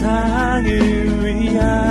세상을 위한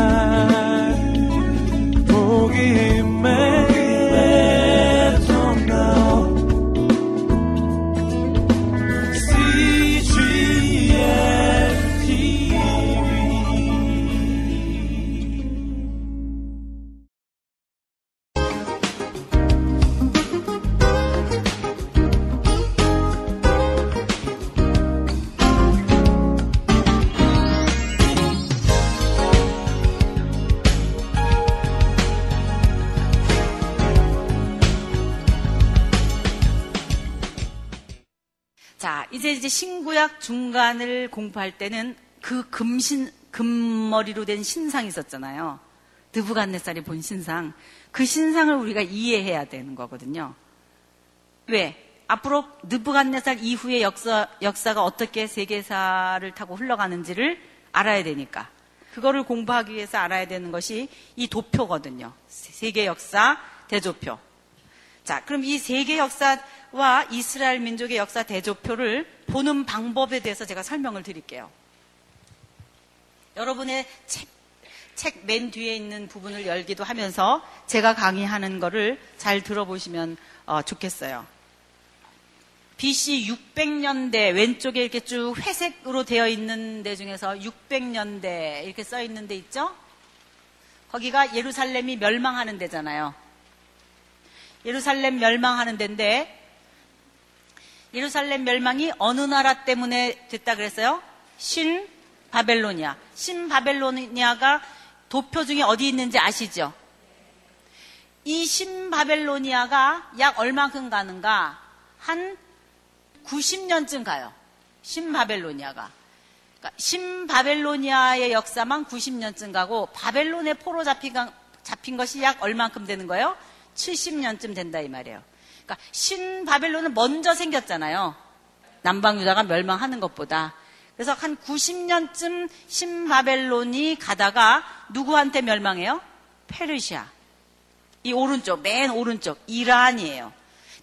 중간을 공부할 때는 그 금신, 금머리로 된 신상이 있었잖아요. 느부갓네살이 본 신상. 그 신상을 우리가 이해해야 되는 거거든요. 왜? 앞으로 느부갓네살 이후의 역사, 역사가 어떻게 세계사를 타고 흘러가는지를 알아야 되니까. 그거를 공부하기 위해서 알아야 되는 것이 이 도표거든요. 세계 역사 대조표. 자, 그럼 이 세계 역사 와 이스라엘 민족의 역사 대조표를 보는 방법에 대해서 제가 설명을 드릴게요. 여러분의 책, 책맨 뒤에 있는 부분을 열기도 하면서 제가 강의하는 거를 잘 들어보시면 어, 좋겠어요. BC 600년대 왼쪽에 이렇게 쭉 회색으로 되어 있는 데 중에서 600년대 이렇게 써 있는 데 있죠? 거기가 예루살렘이 멸망하는 데잖아요. 예루살렘 멸망하는 데인데 예루살렘 멸망이 어느 나라 때문에 됐다 그랬어요? 신 바벨로니아. 신 바벨로니아가 도표 중에 어디 있는지 아시죠? 이 신 바벨로니아가 약 얼마큼 가는가? 한 90년쯤 가요. 신 바벨로니아가. 그러니까 신 바벨로니아의 역사만 90년쯤 가고 바벨론의 포로 잡힌, 잡힌 것이 약 얼마큼 되는 거예요? 70년쯤 된다 이 말이에요. 그러니까 신바벨론은 먼저 생겼잖아요. 남방 유다가 멸망하는 것보다. 그래서 한 90년쯤 신바벨론이 가다가 누구한테 멸망해요? 페르시아. 이 오른쪽, 맨 오른쪽, 이란이에요.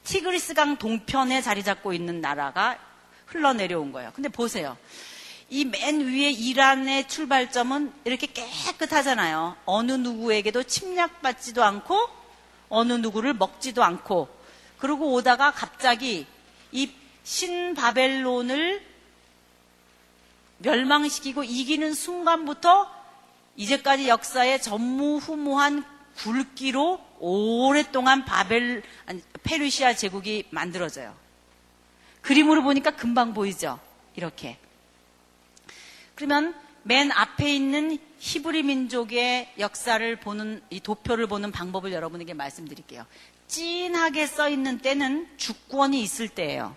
티그리스 강 동편에 자리 잡고 있는 나라가 흘러내려온 거예요. 근데 보세요. 이 맨 위에 이란의 출발점은 이렇게 깨끗하잖아요. 어느 누구에게도 침략받지도 않고 어느 누구를 먹지도 않고 그러고 오다가 갑자기 이 신바벨론을 멸망시키고 이기는 순간부터 이제까지 역사의 전무후무한 굵기로 오랫동안 바벨 아니, 페르시아 제국이 만들어져요. 그림으로 보니까 금방 보이죠. 이렇게. 그러면 맨 앞에 있는 히브리 민족의 역사를 보는 이 도표를 보는 방법을 여러분에게 말씀드릴게요. 찐하게 써 있는 때는 주권이 있을 때예요.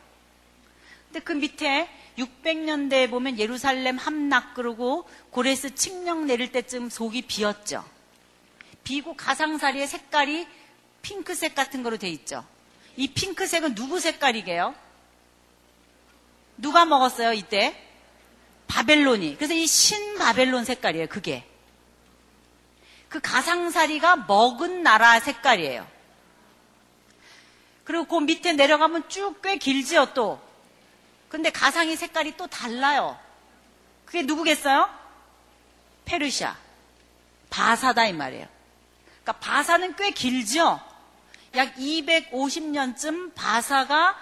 근데 그 밑에 600년대에 보면 예루살렘 함락 그러고 고레스 칙령 내릴 때쯤 속이 비었죠. 비고 가상사리의 색깔이 핑크색 같은 거로 돼 있죠. 이 핑크색은 누구 색깔이게요? 누가 먹었어요, 이때? 바벨론이. 그래서 이 신바벨론 색깔이에요, 그게. 그 가상사리가 먹은 나라 색깔이에요. 그리고 그 밑에 내려가면 쭉 꽤 길지요, 또. 근데 가상의 색깔이 또 달라요. 그게 누구겠어요? 페르시아. 바사다, 이 말이에요. 그러니까 바사는 꽤 길죠? 약 250년쯤 바사가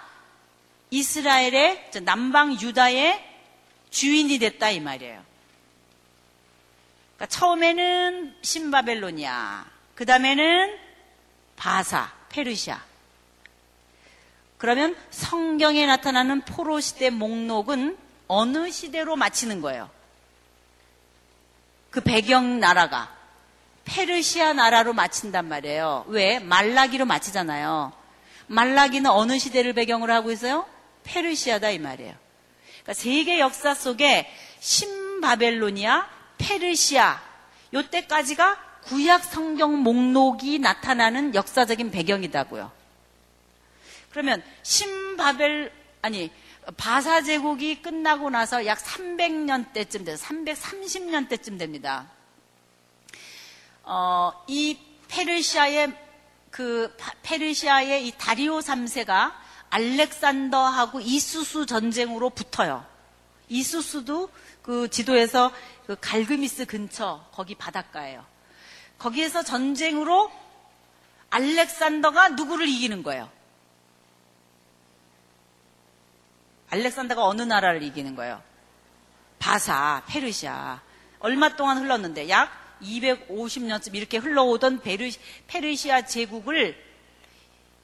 이스라엘의 남방 유다의 주인이 됐다 이 말이에요. 그러니까 처음에는 신바벨로니아, 그 다음에는 바사, 페르시아. 그러면 성경에 나타나는 포로 시대 목록은 어느 시대로 마치는 거예요? 그 배경 나라가 페르시아 나라로 마친단 말이에요. 왜? 말라기로 마치잖아요. 말라기는 어느 시대를 배경으로 하고 있어요? 페르시아다 이 말이에요. 그러니까 세계 역사 속에 신바벨로니아, 페르시아 요때까지가 구약 성경 목록이 나타나는 역사적인 배경이다고요. 그러면 신바벨 아니 바사 제국이 끝나고 나서 약 300년 때쯤 돼서 330년 때쯤 됩니다. 어, 이 페르시아의 그 페르시아의 이 다리오 3세가 알렉산더하고 이수수 전쟁으로 붙어요. 이수스도 그 지도에서 그 갈그미스 근처 거기 바닷가예요. 거기에서 전쟁으로 알렉산더가 누구를 이기는 거예요? 알렉산더가 어느 나라를 이기는 거예요? 바사, 페르시아. 얼마 동안 흘렀는데 약 250년쯤 이렇게 흘러오던 베르시, 페르시아 제국을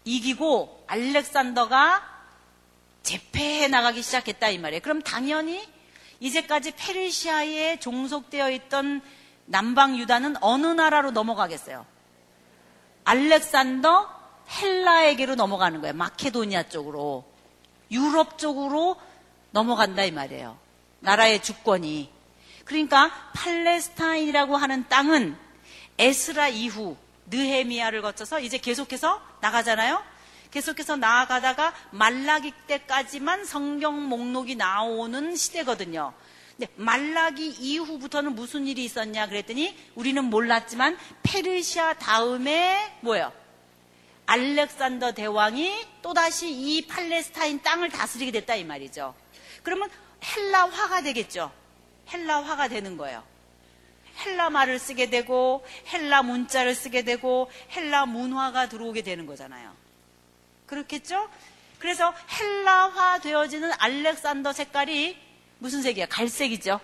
이기고 알렉산더가 재패해 나가기 시작했다 이 말이에요. 그럼 당연히 이제까지 페르시아에 종속되어 있던 남방 유다는 어느 나라로 넘어가겠어요? 알렉산더 헬라에게로 넘어가는 거예요. 마케도니아 쪽으로. 유럽 쪽으로 넘어간다 이 말이에요. 나라의 주권이. 그러니까 팔레스타인이라고 하는 땅은 에스라 이후 느헤미야를 거쳐서 이제 계속해서 나가잖아요. 계속해서 나아가다가 말라기 때까지만 성경 목록이 나오는 시대거든요. 근데 말라기 이후부터는 무슨 일이 있었냐 그랬더니 우리는 몰랐지만 페르시아 다음에 뭐예요? 알렉산더 대왕이 또다시 이 팔레스타인 땅을 다스리게 됐다 이 말이죠. 그러면 헬라화가 되겠죠. 헬라화가 되는 거예요. 헬라 말을 쓰게 되고 헬라 문자를 쓰게 되고 헬라 문화가 들어오게 되는 거잖아요. 그렇겠죠? 그래서 헬라화 되어지는 알렉산더 색깔이 무슨 색이야? 갈색이죠.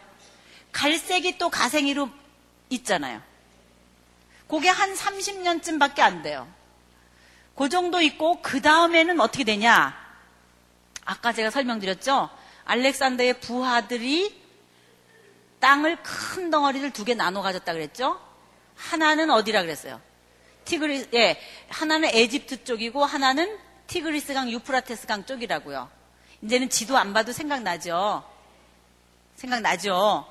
갈색이 또 가생이로 있잖아요. 그게 한 30년쯤밖에 안 돼요. 그 정도 있고 그 다음에는 어떻게 되냐? 아까 제가 설명드렸죠? 알렉산더의 부하들이 땅을 큰 덩어리를 두 개 나눠 가졌다 그랬죠? 하나는 어디라 그랬어요? 티그리, 예, 하나는 에집트 쪽이고 하나는 티그리스강, 유프라테스강 쪽이라고요. 이제는 지도 안 봐도 생각나죠? 생각나죠?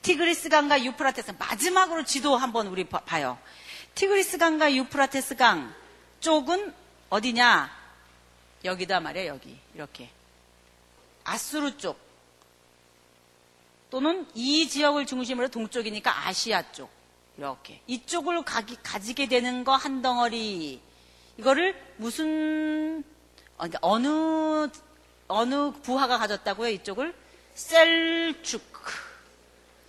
티그리스강과 유프라테스 마지막으로 지도 한번 우리 봐요. 티그리스 강과 유프라테스 강 쪽은 어디냐? 여기다 말이에요, 여기. 이렇게. 아수르 쪽. 또는 이 지역을 중심으로 동쪽이니까 아시아 쪽. 이렇게. 이쪽을 가기, 가지게 되는 거 한 덩어리. 이거를 무슨, 어, 그러니까 어느, 어느 부하가 가졌다고요, 이쪽을? 셀추크.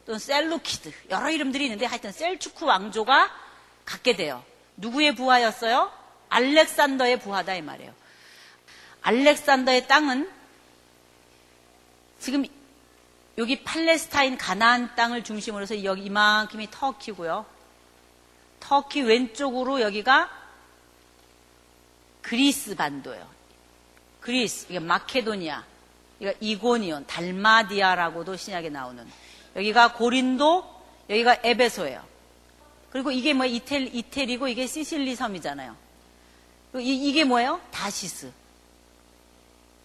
또는 셀루키드. 여러 이름들이 있는데 하여튼 셀주크 왕조가 갖게 돼요. 누구의 부하였어요? 알렉산더의 부하다 이 말이에요. 알렉산더의 땅은 지금 여기 팔레스타인 가나안 땅을 중심으로 해서 여기 이만큼이 터키고요. 터키 왼쪽으로 여기가 그리스 반도예요. 그리스, 이게 마케도니아, 이거 이고니온, 달마디아라고도 신약에 나오는. 여기가 고린도, 여기가 에베소예요. 그리고 이게 뭐 이텔, 이텔이고 이게 시실리 섬이잖아요. 이, 이게 뭐예요? 다시스.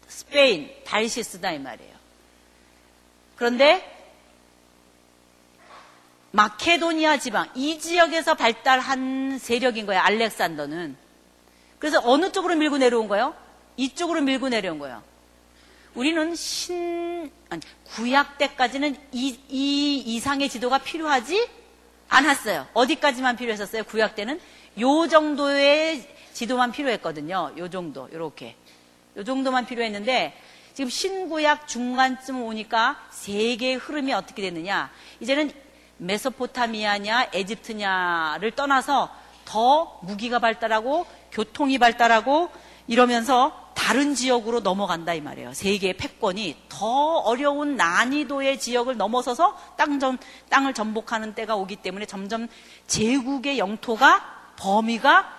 스페인, 달시스다 이 말이에요. 그런데 마케도니아 지방, 이 지역에서 발달한 세력인 거예요. 알렉산더는. 그래서 어느 쪽으로 밀고 내려온 거예요? 이쪽으로 밀고 내려온 거예요. 우리는 신, 아니, 구약 때까지는 이, 이 이상의 지도가 필요하지 않았어요. 어디까지만 필요했었어요? 구약 때는 요 정도의 지도만 필요했거든요. 요 정도, 요렇게. 요 정도만 필요했는데 지금 신구약 중간쯤 오니까 세계의 흐름이 어떻게 됐느냐. 이제는 메소포타미아냐, 에집트냐를 떠나서 더 무기가 발달하고 교통이 발달하고 이러면서 다른 지역으로 넘어간다 이 말이에요. 세계의 패권이 더 어려운 난이도의 지역을 넘어서서 땅 전, 땅을 전복하는 때가 오기 때문에 점점 제국의 영토가 범위가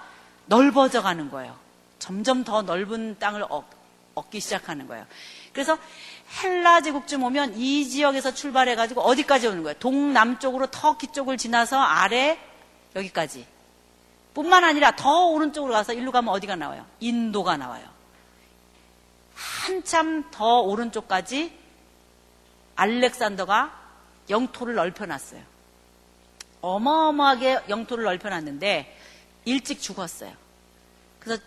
넓어져 가는 거예요. 점점 더 넓은 땅을 얻, 얻기 시작하는 거예요. 그래서 헬라 제국쯤 오면 이 지역에서 출발해 가지고 어디까지 오는 거예요? 동남쪽으로 터키 쪽을 지나서 아래 여기까지. 뿐만 아니라 더 오른쪽으로 가서 일로 가면 어디가 나와요? 인도가 나와요. 한참 더 오른쪽까지 알렉산더가 영토를 넓혀놨어요. 어마어마하게 영토를 넓혀놨는데 일찍 죽었어요. 그래서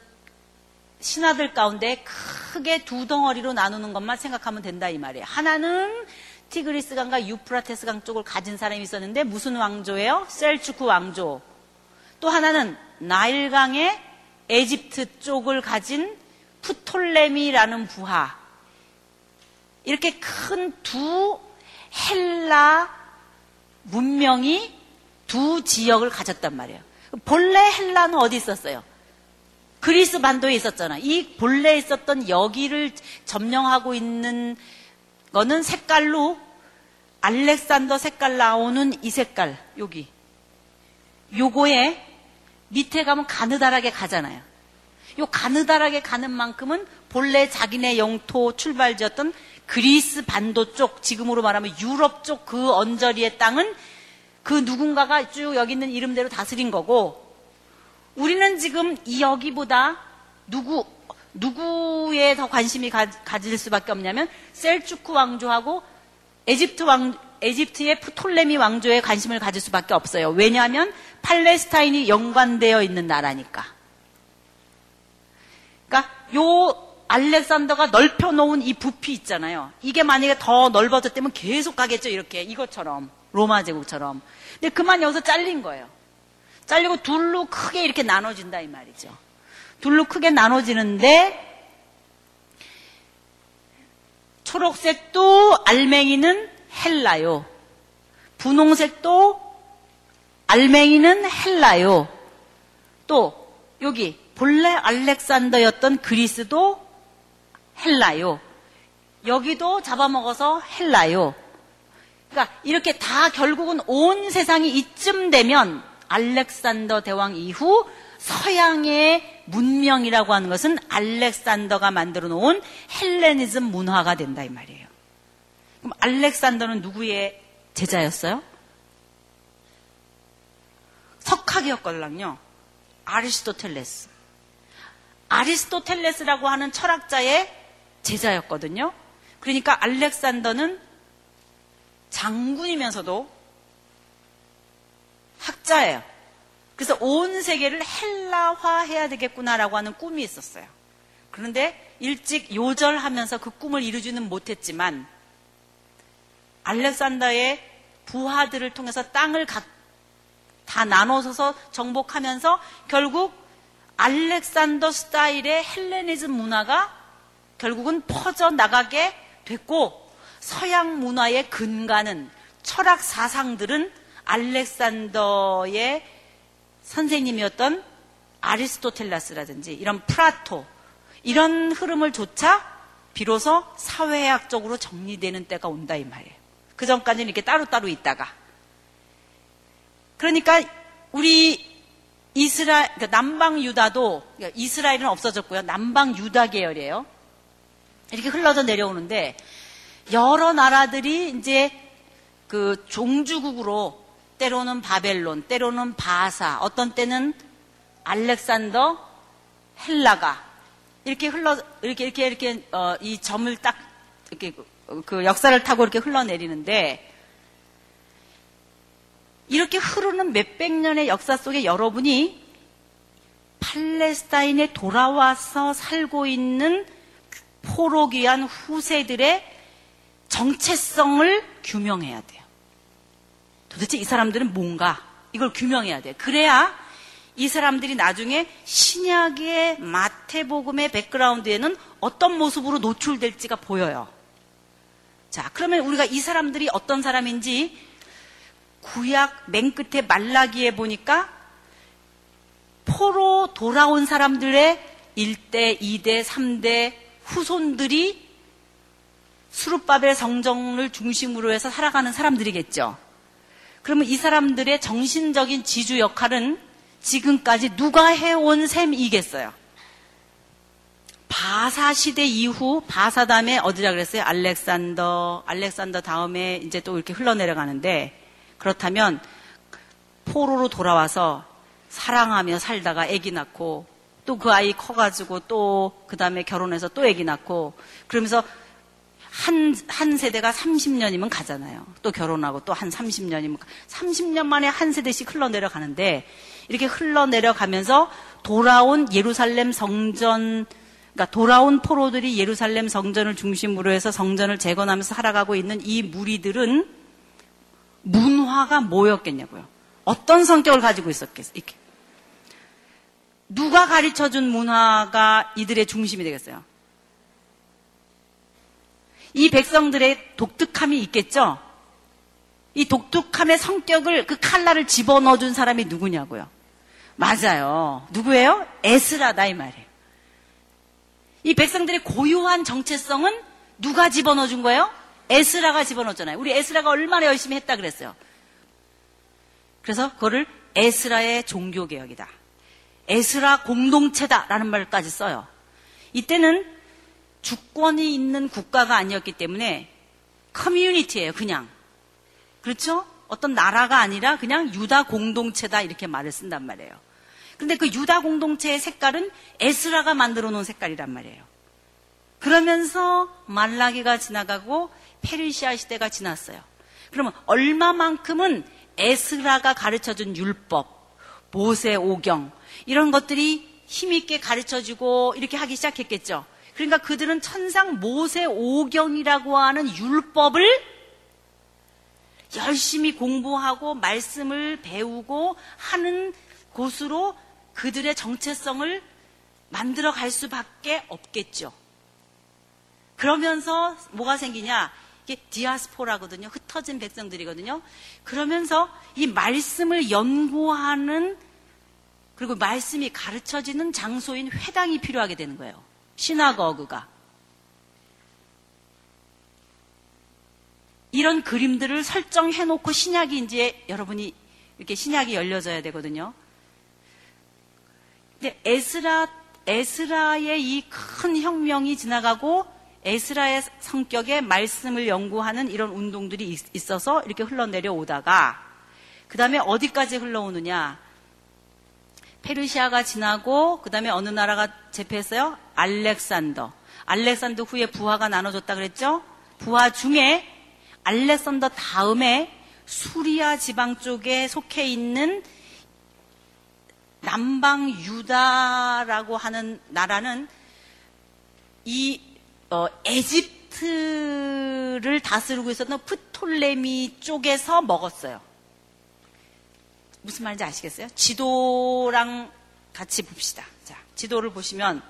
신하들 가운데 크게 두 덩어리로 나누는 것만 생각하면 된다 이 말이에요. 하나는 티그리스 강과 유프라테스 강 쪽을 가진 사람이 있었는데 무슨 왕조예요? 셀주크 왕조. 또 하나는 나일강의 에집트 쪽을 가진 프톨레미라는 부하. 이렇게 큰 두 헬라 문명이 두 지역을 가졌단 말이에요. 본래 헬라는 어디 있었어요? 그리스 반도에 있었잖아. 이 본래 있었던 여기를 점령하고 있는 거는 색깔로 알렉산더 색깔 나오는 이 색깔 여기 요거에 밑에 가면 가느다랗게 가잖아요. 요 가느다랗게 가는 만큼은 본래 자기네 영토 출발지였던 그리스 반도 쪽, 지금으로 말하면 유럽 쪽 그 언저리의 땅은 그 누군가가 쭉 여기 있는 이름대로 다스린 거고, 우리는 지금 이 여기보다 누구, 누구에 더 관심이 가, 질 수밖에 없냐면, 셀주크 왕조하고 에집트 왕, 에집트의 프톨레미 왕조에 관심을 가질 수밖에 없어요. 왜냐하면 팔레스타인이 연관되어 있는 나라니까. 요 알렉산더가 넓혀 놓은 이 부피 있잖아요. 이게 만약에 더 넓어졌다면 계속 가겠죠. 이렇게 이것처럼 로마 제국처럼. 근데 그만 여기서 잘린 거예요. 잘리고 둘로 크게 이렇게 나눠진다 이 말이죠. 둘로 크게 나눠지는데 초록색도 알맹이는 헬라요. 분홍색도 알맹이는 헬라요. 또 여기 본래 알렉산더였던 그리스도 헬라요. 여기도 잡아먹어서 헬라요. 그러니까 이렇게 다 결국은 온 세상이 이쯤 되면 알렉산더 대왕 이후 서양의 문명이라고 하는 것은 알렉산더가 만들어 놓은 헬레니즘 문화가 된다 이 말이에요. 그럼 알렉산더는 누구의 제자였어요? 석학이었걸랑요. 아리스토텔레스. 아리스토텔레스라고 하는 철학자의 제자였거든요. 그러니까 알렉산더는 장군이면서도 학자예요. 그래서 온 세계를 헬라화해야 되겠구나라고 하는 꿈이 있었어요. 그런데 일찍 요절하면서 그 꿈을 이루지는 못했지만 알렉산더의 부하들을 통해서 땅을 다 나눠서서 정복하면서 결국 알렉산더 스타일의 헬레니즘 문화가 결국은 퍼져 나가게 됐고 서양 문화의 근간은 철학 사상들은 알렉산더의 선생님이었던 아리스토텔라스라든지 이런 프라토 이런 흐름을 조차 비로소 사회학적으로 정리되는 때가 온다 이 말이에요. 그 전까지는 이렇게 따로따로 있다가 그러니까 우리 이스라엘 그러니까 남방 유다도 그러니까 이스라엘은 없어졌고요. 남방 유다 계열이에요. 이렇게 흘러져 내려오는데 여러 나라들이 이제 그 종주국으로 때로는 바벨론, 때로는 바사, 어떤 때는 알렉산더, 헬라가 이렇게 흘러 이렇게 이렇게 이렇게 어, 이 점을 딱 이렇게 그 역사를 타고 이렇게 흘러내리는데 이렇게 흐르는 몇백 년의 역사 속에 여러분이 팔레스타인에 돌아와서 살고 있는 포로귀한 후세들의 정체성을 규명해야 돼요. 도대체 이 사람들은 뭔가 이걸 규명해야 돼요. 그래야 이 사람들이 나중에 신약의 마태복음의 백그라운드에는 어떤 모습으로 노출될지가 보여요. 자, 그러면 우리가 이 사람들이 어떤 사람인지 구약 맨 끝에 말라기에 보니까 포로 돌아온 사람들의 1대, 2대, 3대 후손들이 수르바벨 성정을 중심으로 해서 살아가는 사람들이겠죠. 그러면 이 사람들의 정신적인 지주 역할은 지금까지 누가 해온 셈이겠어요? 바사 시대 이후 바사 다음에 어디라 그랬어요? 알렉산더, 알렉산더 다음에 이제 또 이렇게 흘러내려가는데 그렇다면 포로로 돌아와서 사랑하며 살다가 아기 낳고 또 그 아이 커가지고 또 그 다음에 결혼해서 또 아기 낳고 그러면서 한, 한 세대가 30년이면 가잖아요. 또 결혼하고 또 한 30년이면 30년 만에 한 세대씩 흘러내려가는데 이렇게 흘러내려가면서 돌아온 예루살렘 성전 그러니까 돌아온 포로들이 예루살렘 성전을 중심으로 해서 성전을 재건하면서 살아가고 있는 이 무리들은 문화가 뭐였겠냐고요. 어떤 성격을 가지고 있었겠어요? 누가 가르쳐 준 문화가 이들의 중심이 되겠어요? 이 백성들의 독특함이 있겠죠? 이 독특함의 성격을 그 칼날을 집어넣어 준 사람이 누구냐고요. 맞아요. 누구예요? 에스라다 이 말이에요. 이 백성들의 고유한 정체성은 누가 집어넣어 준 거예요? 에스라가 집어넣었잖아요. 우리 에스라가 얼마나 열심히 했다 그랬어요. 그래서 그거를 에스라의 종교개혁이다. 에스라 공동체다라는 말까지 써요. 이때는 주권이 있는 국가가 아니었기 때문에 커뮤니티예요, 그냥. 그렇죠? 어떤 나라가 아니라 그냥 유다 공동체다 이렇게 말을 쓴단 말이에요. 근데 그 유다 공동체의 색깔은 에스라가 만들어 놓은 색깔이란 말이에요. 그러면서 말라기가 지나가고 페르시아 시대가 지났어요. 그러면 얼마만큼은 에스라가 가르쳐 준 율법, 모세 오경 이런 것들이 힘있게 가르쳐 주고 이렇게 하기 시작했겠죠. 그러니까 그들은 천상 모세 오경이라고 하는 율법을 열심히 공부하고 말씀을 배우고 하는 곳으로 그들의 정체성을 만들어 갈 수밖에 없겠죠. 그러면서 뭐가 생기냐? 이게 디아스포라거든요. 흩어진 백성들이거든요. 그러면서 이 말씀을 연구하는 그리고 말씀이 가르쳐지는 장소인 회당이 필요하게 되는 거예요. 시나거그가. 이런 그림들을 설정해 놓고 신약이 이제 여러분이 이렇게 신약이 열려져야 되거든요. 근데 에스라, 에스라의 이 큰 혁명이 지나가고 에스라의 성격에 말씀을 연구하는 이런 운동들이 있어서 이렇게 흘러내려 오다가 그 다음에 어디까지 흘러오느냐. 페르시아가 지나고 그 다음에 어느 나라가 제패했어요? 알렉산더. 알렉산더 후에 부하가 나눠졌다 그랬죠? 부하 중에 알렉산더 다음에 수리아 지방 쪽에 속해 있는 남방 유다라고 하는 나라는 이 어, 에집트를 다스리고 있었던 프톨레미 쪽에서 먹었어요. 무슨 말인지 아시겠어요? 지도랑 같이 봅시다. 자, 지도를 보시면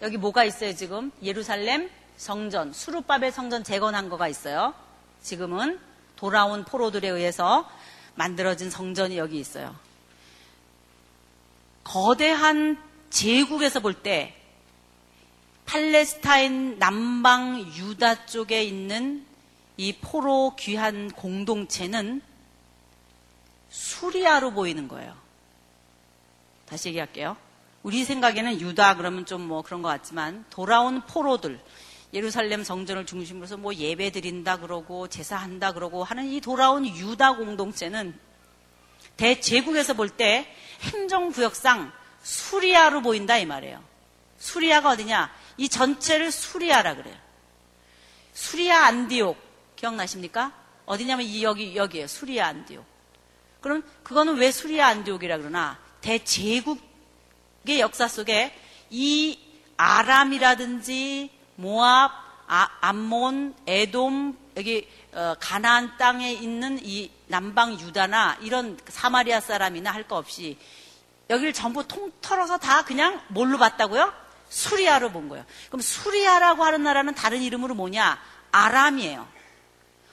여기 뭐가 있어요, 지금? 예루살렘 성전, 수르바벨 성전 재건한 거가 있어요. 지금은 돌아온 포로들에 의해서 만들어진 성전이 여기 있어요. 거대한 제국에서 볼 때 팔레스타인 남방 유다 쪽에 있는 이 포로 귀한 공동체는 수리아로 보이는 거예요. 다시 얘기할게요. 우리 생각에는 유다 그러면 좀 뭐 그런 것 같지만 돌아온 포로들 예루살렘 성전을 중심으로 뭐 예배 드린다 그러고 제사한다 그러고 하는 이 돌아온 유다 공동체는 대제국에서 볼 때 행정구역상 수리아로 보인다 이 말이에요. 수리아가 어디냐? 이 전체를 수리아라 그래요. 수리아 안디옥 기억나십니까? 어디냐면 이 여기 여기에요. 수리아 안디옥. 그럼 그거는 왜 수리아 안디옥이라 그러나 대제국의 역사 속에 이 아람이라든지 모압, 아, 암몬, 에돔 여기 어, 가나안 땅에 있는 이 남방 유다나 이런 사마리아 사람이나 할 거 없이 여기를 전부 통틀어서 다 그냥 뭘로 봤다고요? 수리아로 본 거예요. 그럼 수리아라고 하는 나라는 다른 이름으로 뭐냐? 아람이에요.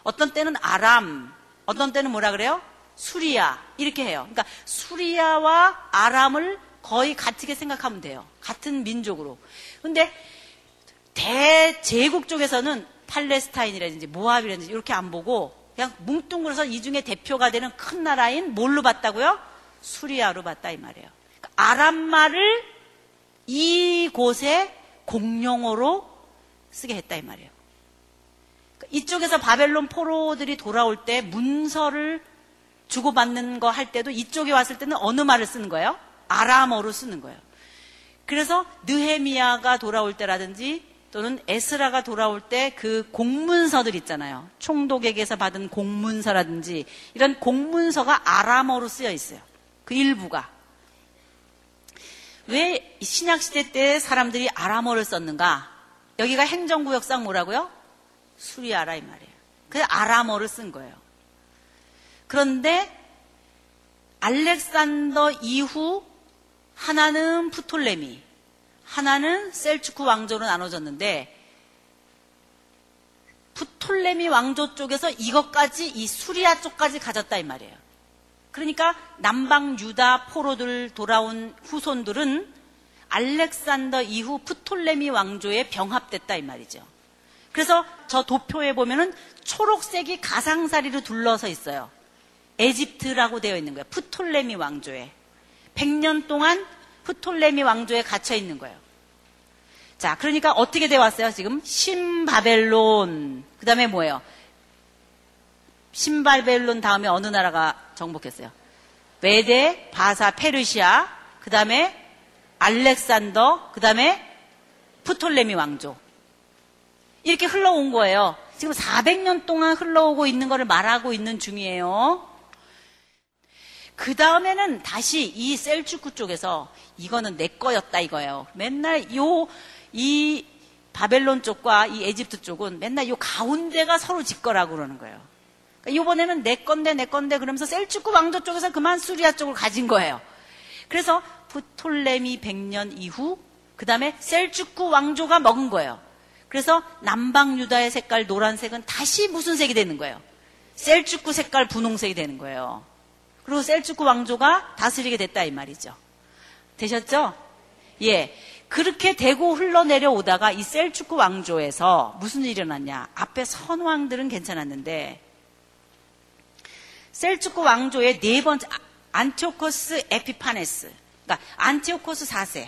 어떤 때는 아람, 어떤 때는 뭐라 그래요? 수리아 이렇게 해요. 그러니까 수리아와 아람을 거의 같게 생각하면 돼요. 같은 민족으로. 근데 대제국 쪽에서는 팔레스타인이라든지 모압이라든지 이렇게 안 보고 그냥 뭉뚱그려서 이 중에 대표가 되는 큰 나라인 뭘로 봤다고요? 수리아로 봤다 이 말이에요. 그러니까 아람 말을 이곳에 공용어로 쓰게 했다 이 말이에요. 그러니까 이쪽에서 바벨론 포로들이 돌아올 때 문서를 주고받는 거 할 때도 이쪽에 왔을 때는 어느 말을 쓰는 거예요? 아람어로 쓰는 거예요. 그래서 느헤미야가 돌아올 때라든지 또는 에스라가 돌아올 때 그 공문서들 있잖아요. 총독에게서 받은 공문서라든지 이런 공문서가 아람어로 쓰여 있어요. 그 일부가. 왜 신약시대 때 사람들이 아람어를 썼는가? 여기가 행정구역상 뭐라고요? 수리아라 이 말이에요. 그래서 아람어를 쓴 거예요. 그런데 알렉산더 이후 하나는 프톨레미, 하나는 셀주크 왕조로 나눠졌는데 프톨레미 왕조 쪽에서 이것까지 이 수리아 쪽까지 가졌다 이 말이에요. 그러니까 남방 유다 포로들 돌아온 후손들은 알렉산더 이후 프톨레미 왕조에 병합됐다 이 말이죠. 그래서 저 도표에 보면은 초록색이 가상사리로 둘러서 있어요. 에집트라고 되어 있는 거예요. 프톨레미 왕조에. 100년 동안 프톨레미 왕조에 갇혀 있는 거예요. 자, 그러니까 어떻게 돼 왔어요? 지금 신바벨론. 그다음에 뭐예요? 신바벨론 다음에 어느 나라가 정복했어요? 메데, 바사, 페르시아. 그 다음에 알렉산더. 그 다음에 프톨레미 왕조. 이렇게 흘러온 거예요. 지금 400년 동안 흘러오고 있는 것을 말하고 있는 중이에요. 그 다음에는 다시 이 셀주크 쪽에서 이거는 내 거였다 이거예요. 맨날 요, 이 바벨론 쪽과 이 에집트 쪽은 맨날 요 가운데가 서로 지 거라고 그러는 거예요. 그러니까 이번에는 내 건데 내 건데 그러면서 셀주크 왕조 쪽에서 그만 수리아 쪽을 가진 거예요. 그래서 프톨레미 100년 이후 그 다음에 셀주크 왕조가 먹은 거예요. 그래서 남방 유다의 색깔 노란색은 다시 무슨 색이 되는 거예요? 셀주크 색깔 분홍색이 되는 거예요. 그리고 셀주크 왕조가 다스리게 됐다 이 말이죠. 되셨죠? 예. 그렇게 되고 흘러내려 오다가 이 셀주크 왕조에서 무슨 일이 일어났냐? 앞에 선왕들은 괜찮았는데 셀주크 왕조의 네 번째 아, 안티오코스 에피파네스. 그러니까 안티오코스 4세.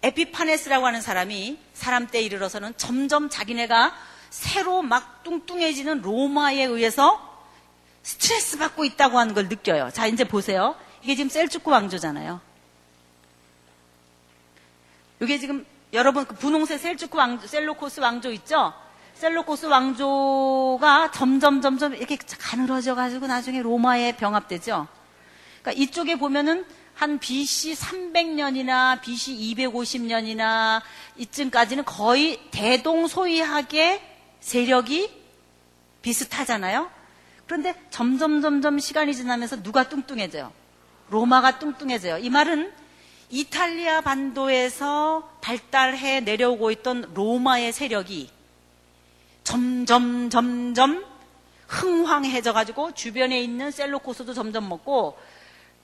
에피파네스라고 하는 사람이 사람 때 이르러서는 점점 자기네가 새로 막 뚱뚱해지는 로마에 의해서 스트레스 받고 있다고 하는 걸 느껴요. 자, 이제 보세요. 이게 지금 셀주크 왕조잖아요. 이게 지금 여러분 그 분홍색 셀주크 왕조, 셀로코스 왕조 있죠? 셀로코스 왕조가 점점 점점 이렇게 가늘어져 가지고 나중에 로마에 병합되죠. 그러니까 이쪽에 보면은 한 BC 300년이나 BC 250년이나 이쯤까지는 거의 대동소이하게 세력이 비슷하잖아요. 그런데 점점 점점 시간이 지나면서 누가 뚱뚱해져요? 로마가 뚱뚱해져요. 이 말은 이탈리아 반도에서 발달해 내려오고 있던 로마의 세력이 점점 점점 흥황해져 가지고 주변에 있는 셀로코스도 점점 먹고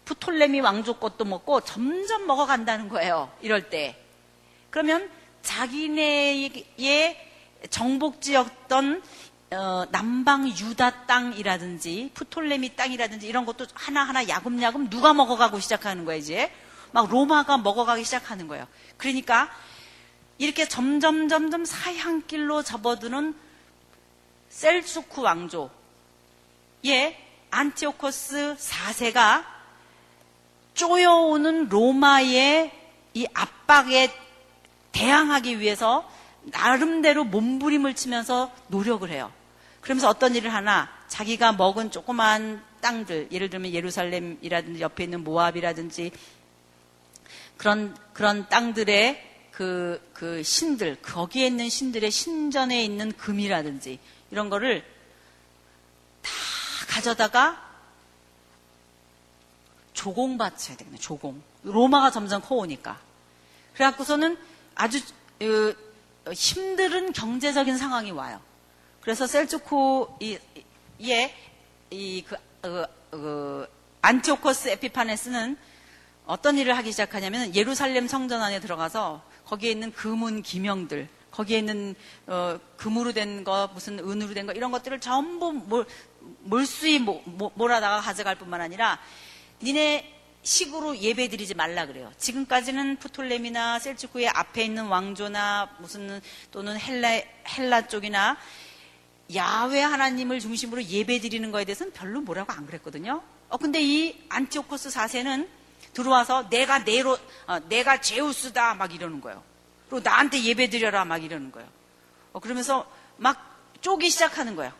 프톨레미 왕족 것도 먹고 점점 먹어 간다는 거예요. 이럴 때. 그러면 자기네의 정복지였던 어, 남방 유다 땅이라든지 프톨레미 땅이라든지 이런 것도 하나하나 야금야금 누가 먹어가고 시작하는 거예요, 이제. 막 로마가 먹어가기 시작하는 거예요. 그러니까 이렇게 점점 점점 사향길로 접어드는 셀수크 왕조의 안티오코스 4세가 쪼여오는 로마의 이 압박에 대항하기 위해서 나름대로 몸부림을 치면서 노력을 해요. 그러면서 어떤 일을 하나 자기가 먹은 조그만 땅들 예를 들면 예루살렘이라든지 옆에 있는 모압이라든지 그런 그런 땅들의 그, 그 신들 거기에 있는 신들의 신전에 있는 금이라든지 이런 거를 다 가져다가 조공받쳐야 되겠네, 조공. 로마가 점점 커오니까. 그래갖고서는 아주 그, 힘든 경제적인 상황이 와요. 그래서 셀주코의 이그 그, 그, 안티오코스 에피파네스는 어떤 일을 하기 시작하냐면 예루살렘 성전 안에 들어가서 거기에 있는 금은 기명들, 거기에 있는 어, 금으로 된 거, 무슨 은으로 된 거 이런 것들을 전부 몰, 몰수히 몰아다가 가져갈 뿐만 아니라 니네 식으로 예배 드리지 말라 그래요. 지금까지는 프톨레미나 셀주크의 앞에 있는 왕조나 무슨 또는 헬라 헬라 쪽이나 야외 하나님을 중심으로 예배 드리는 거에 대해서는 별로 뭐라고 안 그랬거든요. 어 근데 이 안티오코스 4세는 들어와서 내가 네로 어, 내가 제우스다 막 이러는 거예요. 그리고 나한테 예배 드려라 막 이러는 거예요. 어, 그러면서 막 쪼기 시작하는 거예요.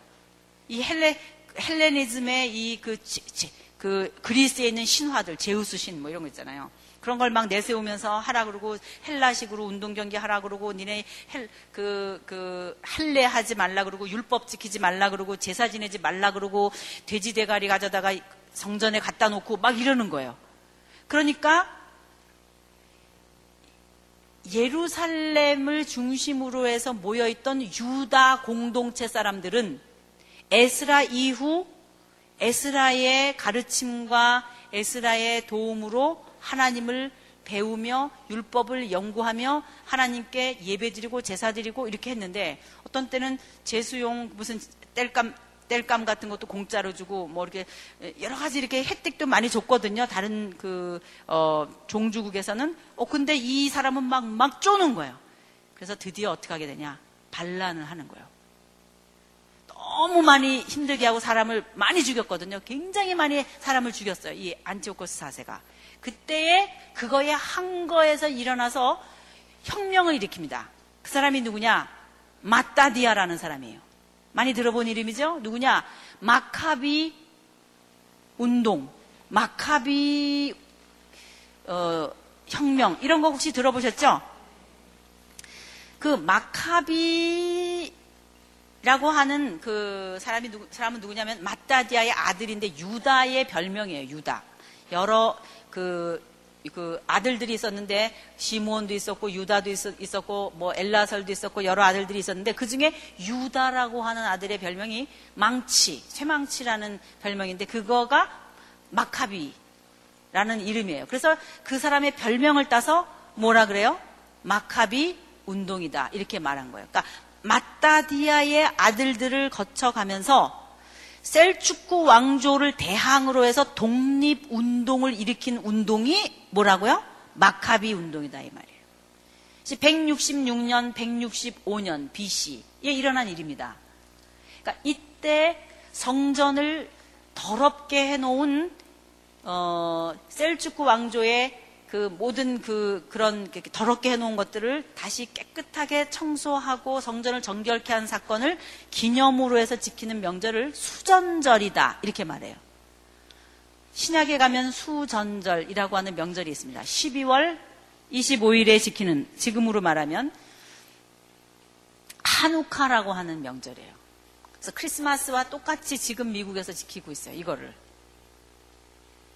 이 헬레 헬레니즘의 이그 그 그리스에 있는 신화들, 제우스 신 뭐 이런 거 있잖아요. 그런 걸 막 내세우면서 하라 그러고 헬라식으로 운동 경기 하라 그러고 니네 헬, 그, 그 할례 하지 말라 그러고 율법 지키지 말라 그러고 제사 지내지 말라 그러고 돼지 대가리 가져다가 성전에 갖다 놓고 막 이러는 거예요. 그러니까 예루살렘을 중심으로 해서 모여있던 유다 공동체 사람들은 에스라 이후 에스라의 가르침과 에스라의 도움으로 하나님을 배우며 율법을 연구하며 하나님께 예배드리고 제사드리고 이렇게 했는데 어떤 때는 제수용 무슨 땔감 땔감 같은 것도 공짜로 주고 뭐 이렇게 여러 가지 이렇게 혜택도 많이 줬거든요. 다른 그 어, 종주국에서는 어 근데 이 사람은 막막 쪼는 거예요. 그래서 드디어 어떻게 하게 되냐? 반란을 하는 거예요. 너무 많이 힘들게 하고 사람을 많이 죽였거든요. 굉장히 많이 사람을 죽였어요. 이 안티오코스 사세가. 그때에 그거에 한 거에서 일어나서 혁명을 일으킵니다. 그 사람이 누구냐? 마따디아라는 사람이에요. 많이 들어본 이름이죠? 누구냐? 마카비 운동, 마카비 어, 혁명 이런 거 혹시 들어보셨죠? 그 마카비라고 하는 그 사람이 누구, 사람은 누구냐면 마따디아의 아들인데 유다의 별명이에요. 유다. 여러 그, 그 아들들이 있었는데 시몬도 있었고 유다도 있었, 고뭐 엘라설도 있었고 여러 아들들이 있었는데 그 중에 유다라고 하는 아들의 별명이 망치, 쇠망치라는 별명인데 그거가 마카비라는 이름이에요. 그래서 그 사람의 별명을 따서 뭐라 그래요? 마카비 운동이다. 이렇게 말한 거예요. 그러니까 마따디아의 아들들을 거쳐가면서 셀축구 왕조를 대항으로 해서 독립 운동을 일으킨 운동이 뭐라고요? 마카비 운동이다 이 말이에요. 166년, 165년 BC에 일어난 일입니다. 그러니까 이때 성전을 더럽게 해놓은 어, 셀축구 왕조의 그 모든 그 그런 더럽게 해놓은 것들을 다시 깨끗하게 청소하고 성전을 정결케 한 사건을 기념으로 해서 지키는 명절을 수전절이다 이렇게 말해요. 신약에 가면 수전절이라고 하는 명절이 있습니다. 12월 25일에 지키는 지금으로 말하면 한우카라고 하는 명절이에요. 그래서 크리스마스와 똑같이 지금 미국에서 지키고 있어요. 이거를.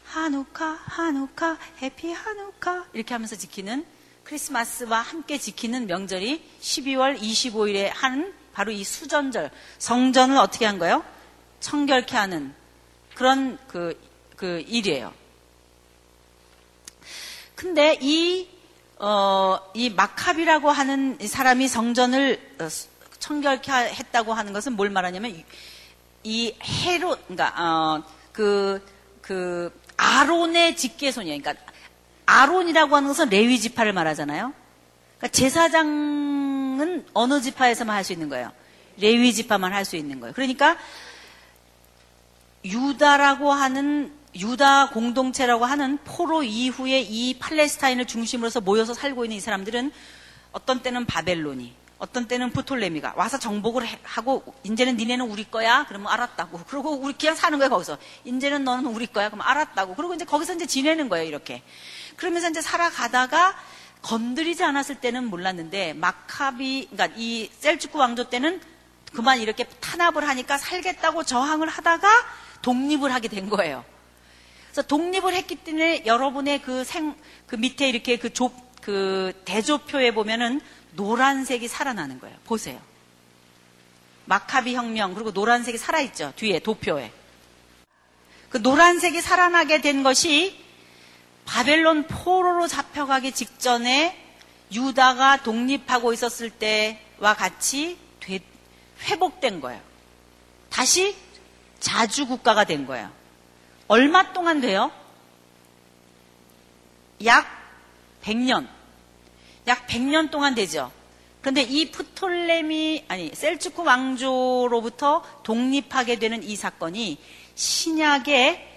하누카, 하누카, 해피 하누카 이렇게 하면서 지키는 크리스마스와 함께 지키는 명절이 12월 25일에 하는 바로 이 수전절 성전을 어떻게 한 거예요? 청결케 하는 그런 그, 그 일이에요. 근데 이, 어, 이 마카비라고 하는 사람이 성전을 어, 청결케 했다고 하는 것은 뭘 말하냐면 이 헤로, 그러니까, 어, 그, 그, 아론의 직계손이에요. 그러니까 아론이라고 하는 것은 레위 지파를 말하잖아요. 그러니까 제사장은 어느 지파에서만 할 수 있는 거예요. 레위 지파만 할 수 있는 거예요. 그러니까 유다라고 하는 유다 공동체라고 하는 포로 이후에 이 팔레스타인을 중심으로서 모여서 살고 있는 이 사람들은 어떤 때는 바벨론이 어떤 때는 부톨레미가 와서 정복을 하고 이제는 니네는 우리 거야? 그러면 알았다고. 그리고 우리 그냥 사는 거야 거기서. 이제는 너는 우리 거야? 그러면 알았다고. 그리고 이제 거기서 이제 지내는 거예요 이렇게. 그러면서 이제 살아가다가 건드리지 않았을 때는 몰랐는데 마카비 그러니까 이 셀주크 왕조 때는 그만 이렇게 탄압을 하니까 살겠다고 저항을 하다가 독립을 하게 된 거예요. 그래서 독립을 했기 때문에 여러분의 그 생, 그 밑에 이렇게 그 조, 그 대조표에 보면은 노란색이 살아나는 거예요. 보세요. 마카비 혁명 그리고 노란색이 살아있죠. 뒤에 도표에. 그 노란색이 살아나게 된 것이 바벨론 포로로 잡혀가기 직전에 유다가 독립하고 있었을 때와 같이 되, 회복된 거예요. 다시 자주 국가가 된 거예요. 얼마 동안 돼요? 약 100년. 약 100년 동안 되죠. 그런데 이 프톨레미 아니 셀주크 왕조로부터 독립하게 되는 이 사건이 신약의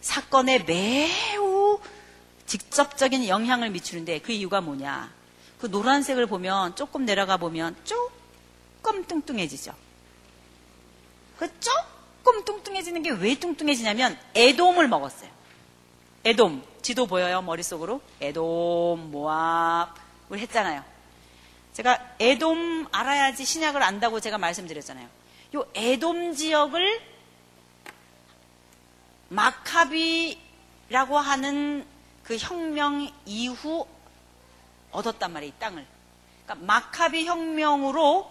사건에 매우 직접적인 영향을 미치는데 그 이유가 뭐냐? 그 노란색을 보면 조금 내려가 보면 조금 뚱뚱해지죠. 그 조금 뚱뚱해지는 게 왜 뚱뚱해지냐면 에돔을 먹었어요. 에돔. 지도 보여요, 머릿속으로? 에돔, 모압, 우리 했잖아요. 제가 에돔 알아야지 신약을 안다고 제가 말씀드렸잖아요. 요 에돔 지역을 마카비라고 하는 그 혁명 이후 얻었단 말이에요, 이 땅을. 그러니까 마카비 혁명으로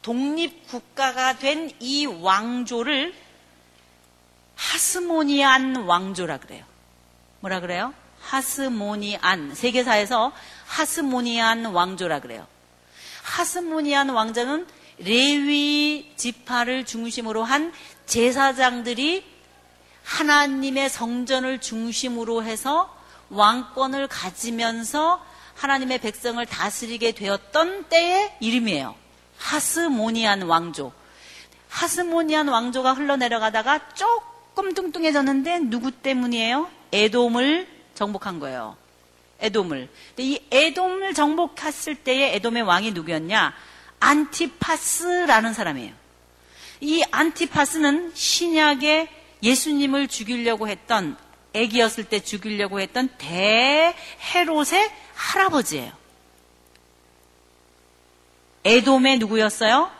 독립 국가가 된 이 왕조를 하스모니안 왕조라 그래요. 뭐라 그래요? 하스모니안. 세계사에서 하스모니안 왕조라 그래요. 하스모니안 왕자는 레위 지파를 중심으로 한 제사장들이 하나님의 성전을 중심으로 해서 왕권을 가지면서 하나님의 백성을 다스리게 되었던 때의 이름이에요. 하스모니안 왕조. 하스모니안 왕조가 흘러내려가다가 조금 뚱뚱해졌는데 누구 때문이에요? 에돔을 정복한 거예요. 에돔을. 근데 이 에돔을 정복했을 때의 에돔의 왕이 누구였냐? 안티파스라는 사람이에요. 이 안티파스는 신약에 예수님을 죽이려고 했던 애기였을 때 죽이려고 했던 대헤롯의 할아버지예요. 에돔의 누구였어요?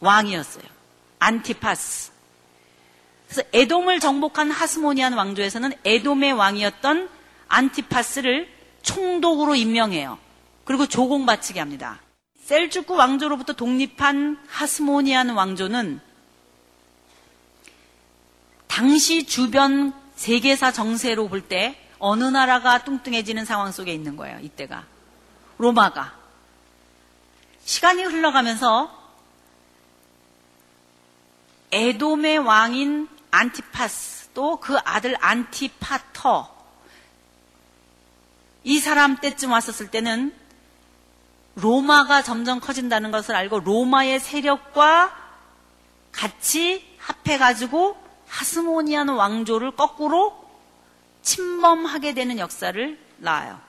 왕이었어요. 안티파스. 그래서 에돔을 정복한 하스모니안 왕조에서는 에돔의 왕이었던 안티파스를 총독으로 임명해요. 그리고 조공 바치게 합니다. 셀주크 왕조로부터 독립한 하스모니안 왕조는 당시 주변 세계사 정세로 볼 때 어느 나라가 뚱뚱해지는 상황 속에 있는 거예요. 이때가 로마가 시간이 흘러가면서 에돔의 왕인 안티파스 또 그 아들 안티파터 이 사람 때쯤 왔었을 때는 로마가 점점 커진다는 것을 알고 로마의 세력과 같이 합해가지고 하스모니안 왕조를 거꾸로 침범하게 되는 역사를 낳아요.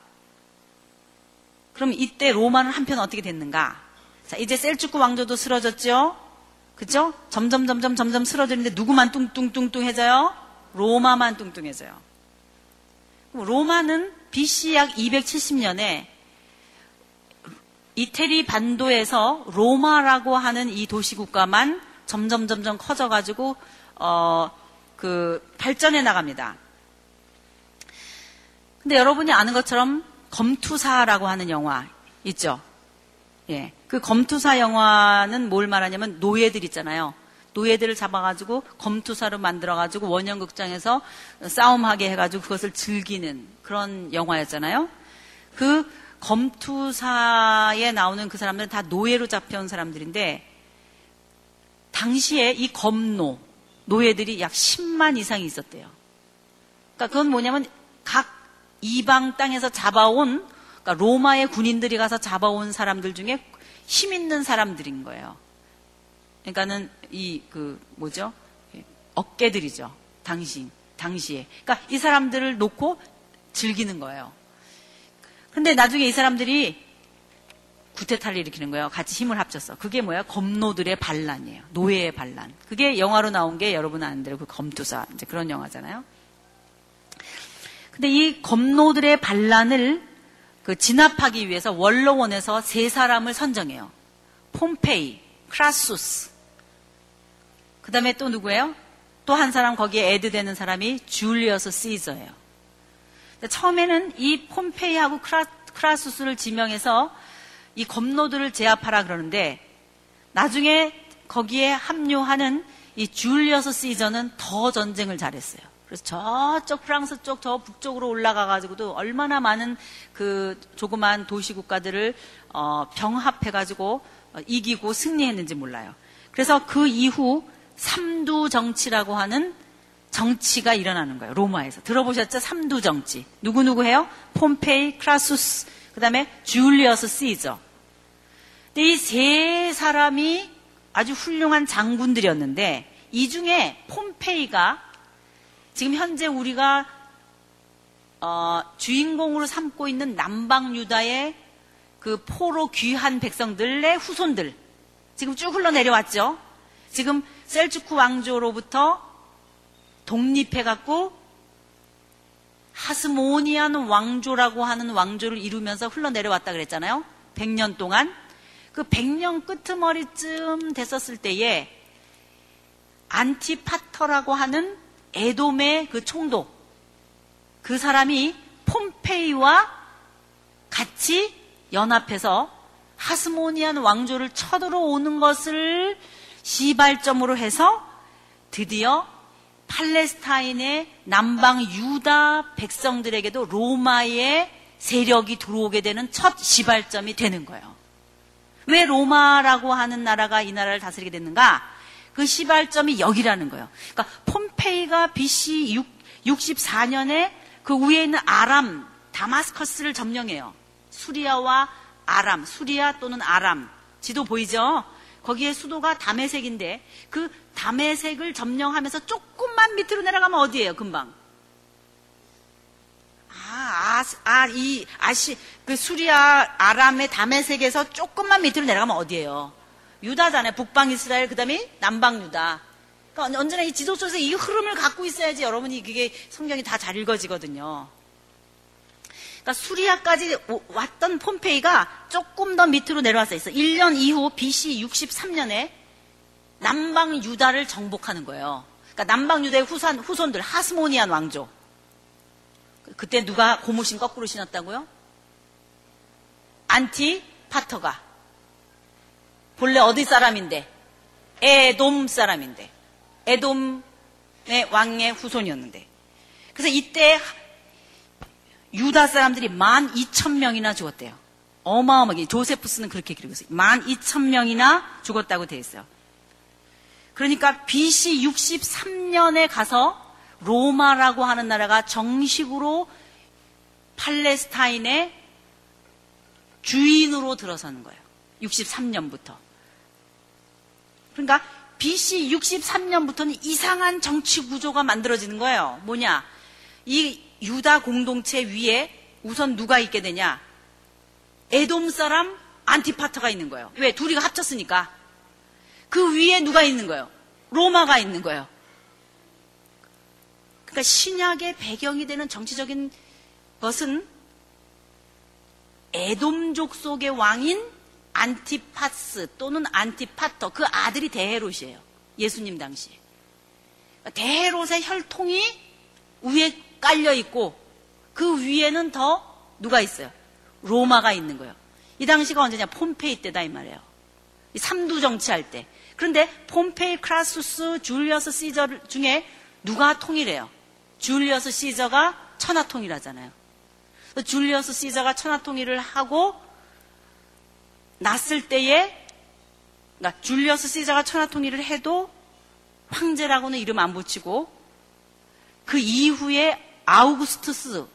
그럼 이때 로마는 한편 어떻게 됐는가? 자, 이제 셀주크 왕조도 쓰러졌죠? 그죠? 점점, 점점, 점점 쓰러지는데 누구만 뚱뚱뚱뚱해져요? 로마만 뚱뚱해져요. 로마는 BC 약 270년에 이태리 반도에서 로마라고 하는 이 도시국가만 점점 점점 커져가지고 어, 그 발전해 나갑니다. 근데 여러분이 아는 것처럼 검투사라고 하는 영화 있죠? 예. 그 검투사 영화는 뭘 말하냐면 노예들 있잖아요. 노예들을 잡아가지고 검투사로 만들어가지고 원형극장에서 싸움하게 해가지고 그것을 즐기는 그런 영화였잖아요. 그 검투사에 나오는 그 사람들은 다 노예로 잡혀온 사람들인데 당시에 이 검노 노예들이 약 10만 이상이 있었대요. 그러니까 그건 뭐냐면 각 이방 땅에서 잡아온 그러니까 로마의 군인들이 가서 잡아온 사람들 중에 힘 있는 사람들인 거예요. 그러니까는 이 그 뭐죠? 어깨들이죠. 당시 당시에. 그러니까 이 사람들을 놓고 즐기는 거예요. 근데 나중에 이 사람들이 구테타를 일으키는 거예요. 같이 힘을 합쳐서. 그게 뭐야? 검노들의 반란이에요. 노예의 반란. 그게 영화로 나온 게 여러분 아는 대로 그 검투사. 이제 그런 영화잖아요. 근데 이 검노들의 반란을 그 진압하기 위해서 원로원에서 세 사람을 선정해요. 폼페이, 크라수스. 그 다음에 또 누구예요? 또 한 사람 거기에 애드되는 사람이 줄리어스 시저예요. 처음에는 이 폼페이하고 크라, 크라수스를 지명해서 이 검노들을 제압하라 그러는데 나중에 거기에 합류하는 이 줄리어스 시저는 더 전쟁을 잘했어요. 그래서 저쪽 프랑스 쪽 저 북쪽으로 올라가 가지고도 얼마나 많은 그 조그만 도시 국가들을 어, 병합해 가지고 어, 이기고 승리했는지 몰라요. 그래서 그 이후 삼두 정치라고 하는 정치가 일어나는 거예요. 로마에서. 들어보셨죠? 삼두 정치. 누구 누구 해요? 폼페이, 크라수스, 그 다음에 줄리어스 시저. 이세 사람이 아주 훌륭한 장군들이었는데 이 중에 폼페이가 지금 현재 우리가 어, 주인공으로 삼고 있는 남방 유다의 그 포로 귀한 백성들의 후손들 지금 쭉 흘러내려왔죠. 지금 셀주크 왕조로부터 독립해갖고 하스모니안 왕조라고 하는 왕조를 이루면서 흘러내려왔다 그랬잖아요. 100년 동안. 그 100년 끄트머리쯤 됐었을 때에 안티파터라고 하는 에돔의 그 총독, 그 사람이 폼페이와 같이 연합해서 하스모니안 왕조를 쳐들어오는 것을 시발점으로 해서 드디어 팔레스타인의 남방 유다 백성들에게도 로마의 세력이 들어오게 되는 첫 시발점이 되는 거예요. 왜 로마라고 하는 나라가 이 나라를 다스리게 됐는가? 그 시발점이 여기라는 거예요. 그러니까 폼페이가 BC 64년에 그 위에 있는 아람, 다마스커스를 점령해요. 수리아와 아람, 수리아 또는 아람. 지도 보이죠? 거기에 수도가 담에색인데 그 담에색을 점령하면서 조금만 밑으로 내려가면 어디예요, 금방? 아, 아, 아, 이, 아시, 그 수리아 아람의 담에색에서 조금만 밑으로 내려가면 어디예요? 유다잖아요. 북방 이스라엘, 그 다음에 남방 유다. 그러니까 언제나 이 지도 속에서 이 흐름을 갖고 있어야지 여러분이 그게 성경이 다 잘 읽어지거든요. 그러니까 수리아까지 왔던 폼페이가 조금 더 밑으로 내려와서 있어. 1년 이후 BC 63년에 남방 유다를 정복하는 거예요. 그러니까 남방 유다의 후손, 후손들 하스모니안 왕조. 그때 누가 고무신 거꾸로 신었다고요? 안티파터가. 본래 어디 사람인데? 에돔 사람인데. 에돔의 왕의 후손이었는데. 그래서 이때 유다 사람들이 만 이천 명이나 죽었대요. 어마어마하게 조세프스는 그렇게 기록고 있어요. 만 이천 명이나 죽었다고 되어 있어요. 그러니까 BC 63년에 가서 로마라고 하는 나라가 정식으로 팔레스타인의 주인으로 들어서는 거예요. 63년부터. 그러니까 BC 63년부터는 이상한 정치 구조가 만들어지는 거예요. 뭐냐? 이 유다 공동체 위에 우선 누가 있게 되냐? 에돔 사람 안티파터가 있는 거예요. 왜? 둘이 합쳤으니까. 그 위에 누가 있는 거예요? 로마가 있는 거예요. 그러니까 신약의 배경이 되는 정치적인 것은 에돔 족속의 왕인 안티파스 또는 안티파터 그 아들이 대헤롯이에요. 예수님 당시에. 대헤롯의 혈통이 위에 깔려 있고 그 위에는 더 누가 있어요? 로마가 있는 거예요. 이 당시가 언제냐? 폼페이 때다 이 말이에요. 삼두 정치할 때. 그런데 폼페이, 크라수스, 줄리어스 시저 중에 누가 통일해요? 줄리어스 시저가 천하 통일하잖아요. 줄리어스 시저가 천하 통일을 하고 났을 때에 그러니까 줄리어스 시저가 천하 통일을 해도 황제라고는 이름 안 붙이고 그 이후에 아우구스투스가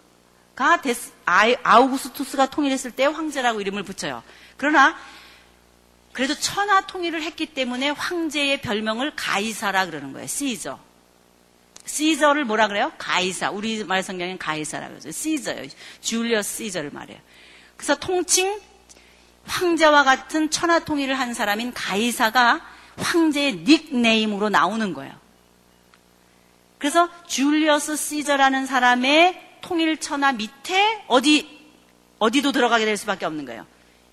됐, 아우구스투스가 통일했을 때 황제라고 이름을 붙여요. 그러나 그래도 천하 통일을 했기 때문에 황제의 별명을 가이사라 그러는 거예요. 시저. 시저를 뭐라 그래요? 가이사. 우리 말 성경엔 가이사라 그러죠. 시저요. 줄리어스 시저를 말해요. 그래서 통칭 황제와 같은 천하 통일을 한 사람인 가이사가 황제의 닉네임으로 나오는 거예요. 그래서 줄리어스 시저라는 사람의 통일 천하 밑에 어디 어디도 들어가게 될 수밖에 없는 거예요.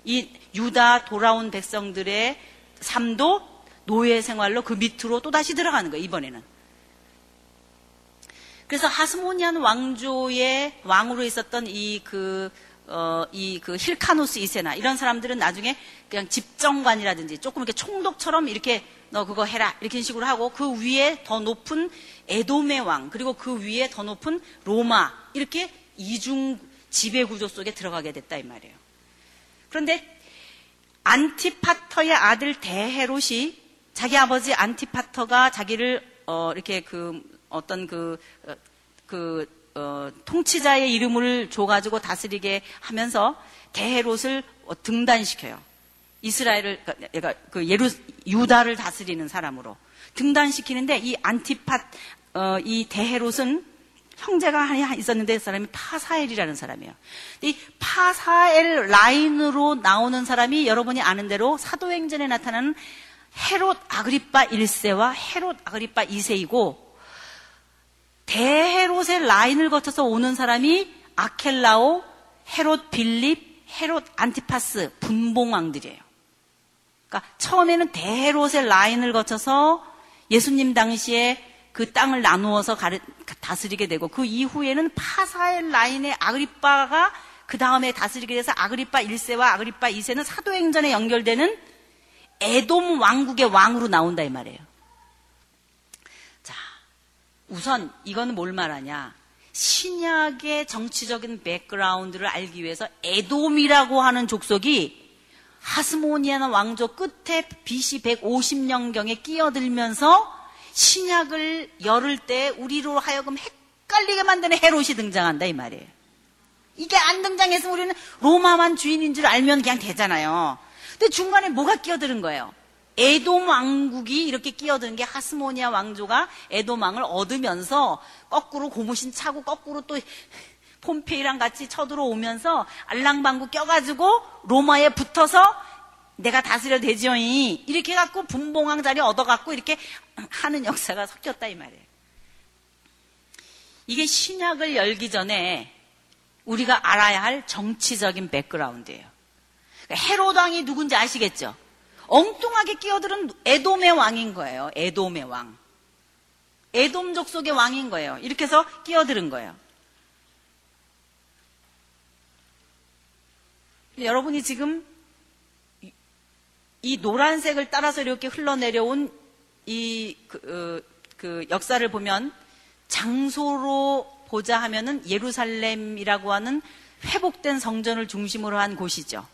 이 유다 돌아온 백성들의 삶도 노예 생활로 그 밑으로 또 다시 들어가는 거예요. 이번에는. 그래서 하스모니안 왕조의 왕으로 있었던 이 그 어, 이 그 힐카노스 이세나 이런 사람들은 나중에 그냥 집정관이라든지 조금 이렇게 총독처럼 이렇게 너 그거 해라 이렇게 식으로 하고 그 위에 더 높은 에돔의 왕 그리고 그 위에 더 높은 로마 이렇게 이중 지배 구조 속에 들어가게 됐다 이 말이에요. 그런데 안티파터의 아들 데헤롯이 자기 아버지 안티파터가 자기를 어, 이렇게 그 어떤 그, 어, 그 어, 통치자의 이름을 줘가지고 다스리게 하면서 데헤롯을 어, 등단시켜요. 이스라엘을 그러니까 그 예루 유다를 다스리는 사람으로 등단시키는데 이 안티팟 어, 이 데헤롯은 형제가 하나 있었는데 그 사람이 파사엘이라는 사람이에요. 이 파사엘 라인으로 나오는 사람이 여러분이 아는 대로 사도행전에 나타나는 헤롯 아그리빠 1세와 헤롯 아그리빠 2세이고 대헤롯의 라인을 거쳐서 오는 사람이 아켈라오, 헤롯 빌립, 헤롯 안티파스 분봉왕들이에요. 그러니까 처음에는 대헤롯의 라인을 거쳐서 예수님 당시에 그 땅을 나누어서 가르, 다스리게 되고 그 이후에는 파사의 라인의 아그리빠가 그 다음에 다스리게 돼서 아그리파 1세와 아그리파 2세는 사도행전에 연결되는 에돔 왕국의 왕으로 나온다 이 말이에요. 자, 우선 이거는 뭘 말하냐? 신약의 정치적인 백그라운드를 알기 위해서 에돔이라고 하는 족속이 하스모니아나 왕조 끝에 BC 150년경에 끼어들면서 신약을 열을 때 우리로 하여금 헷갈리게 만드는 헤롯이 등장한다 이 말이에요. 이게 안 등장했으면 우리는 로마만 주인인 줄 알면 그냥 되잖아요. 근데 중간에 뭐가 끼어드는 거예요? 에돔 왕국이 이렇게 끼어드는 게 하스모니아 왕조가 에돔 왕을 얻으면서 거꾸로 고무신 차고 거꾸로 또 폼페이랑 같이 쳐들어오면서 알랑방구 껴가지고 로마에 붙어서 내가 다스려 되지요이 이렇게 해갖고 분봉왕 자리 얻어갖고 이렇게 하는 역사가 섞였다 이 말이에요. 이게 신약을 열기 전에 우리가 알아야 할 정치적인 백그라운드예요. 그러니까 헤로당이 누군지 아시겠죠? 엉뚱하게 끼어들은 에돔의 왕인 거예요. 에돔의 왕. 에돔족 속의 왕인 거예요. 이렇게 해서 끼어들은 거예요. 여러분이 지금 이 노란색을 따라서 이렇게 흘러내려온 이 그, 어, 그 역사를 보면 장소로 보자 하면은 예루살렘이라고 하는 회복된 성전을 중심으로 한 곳이죠.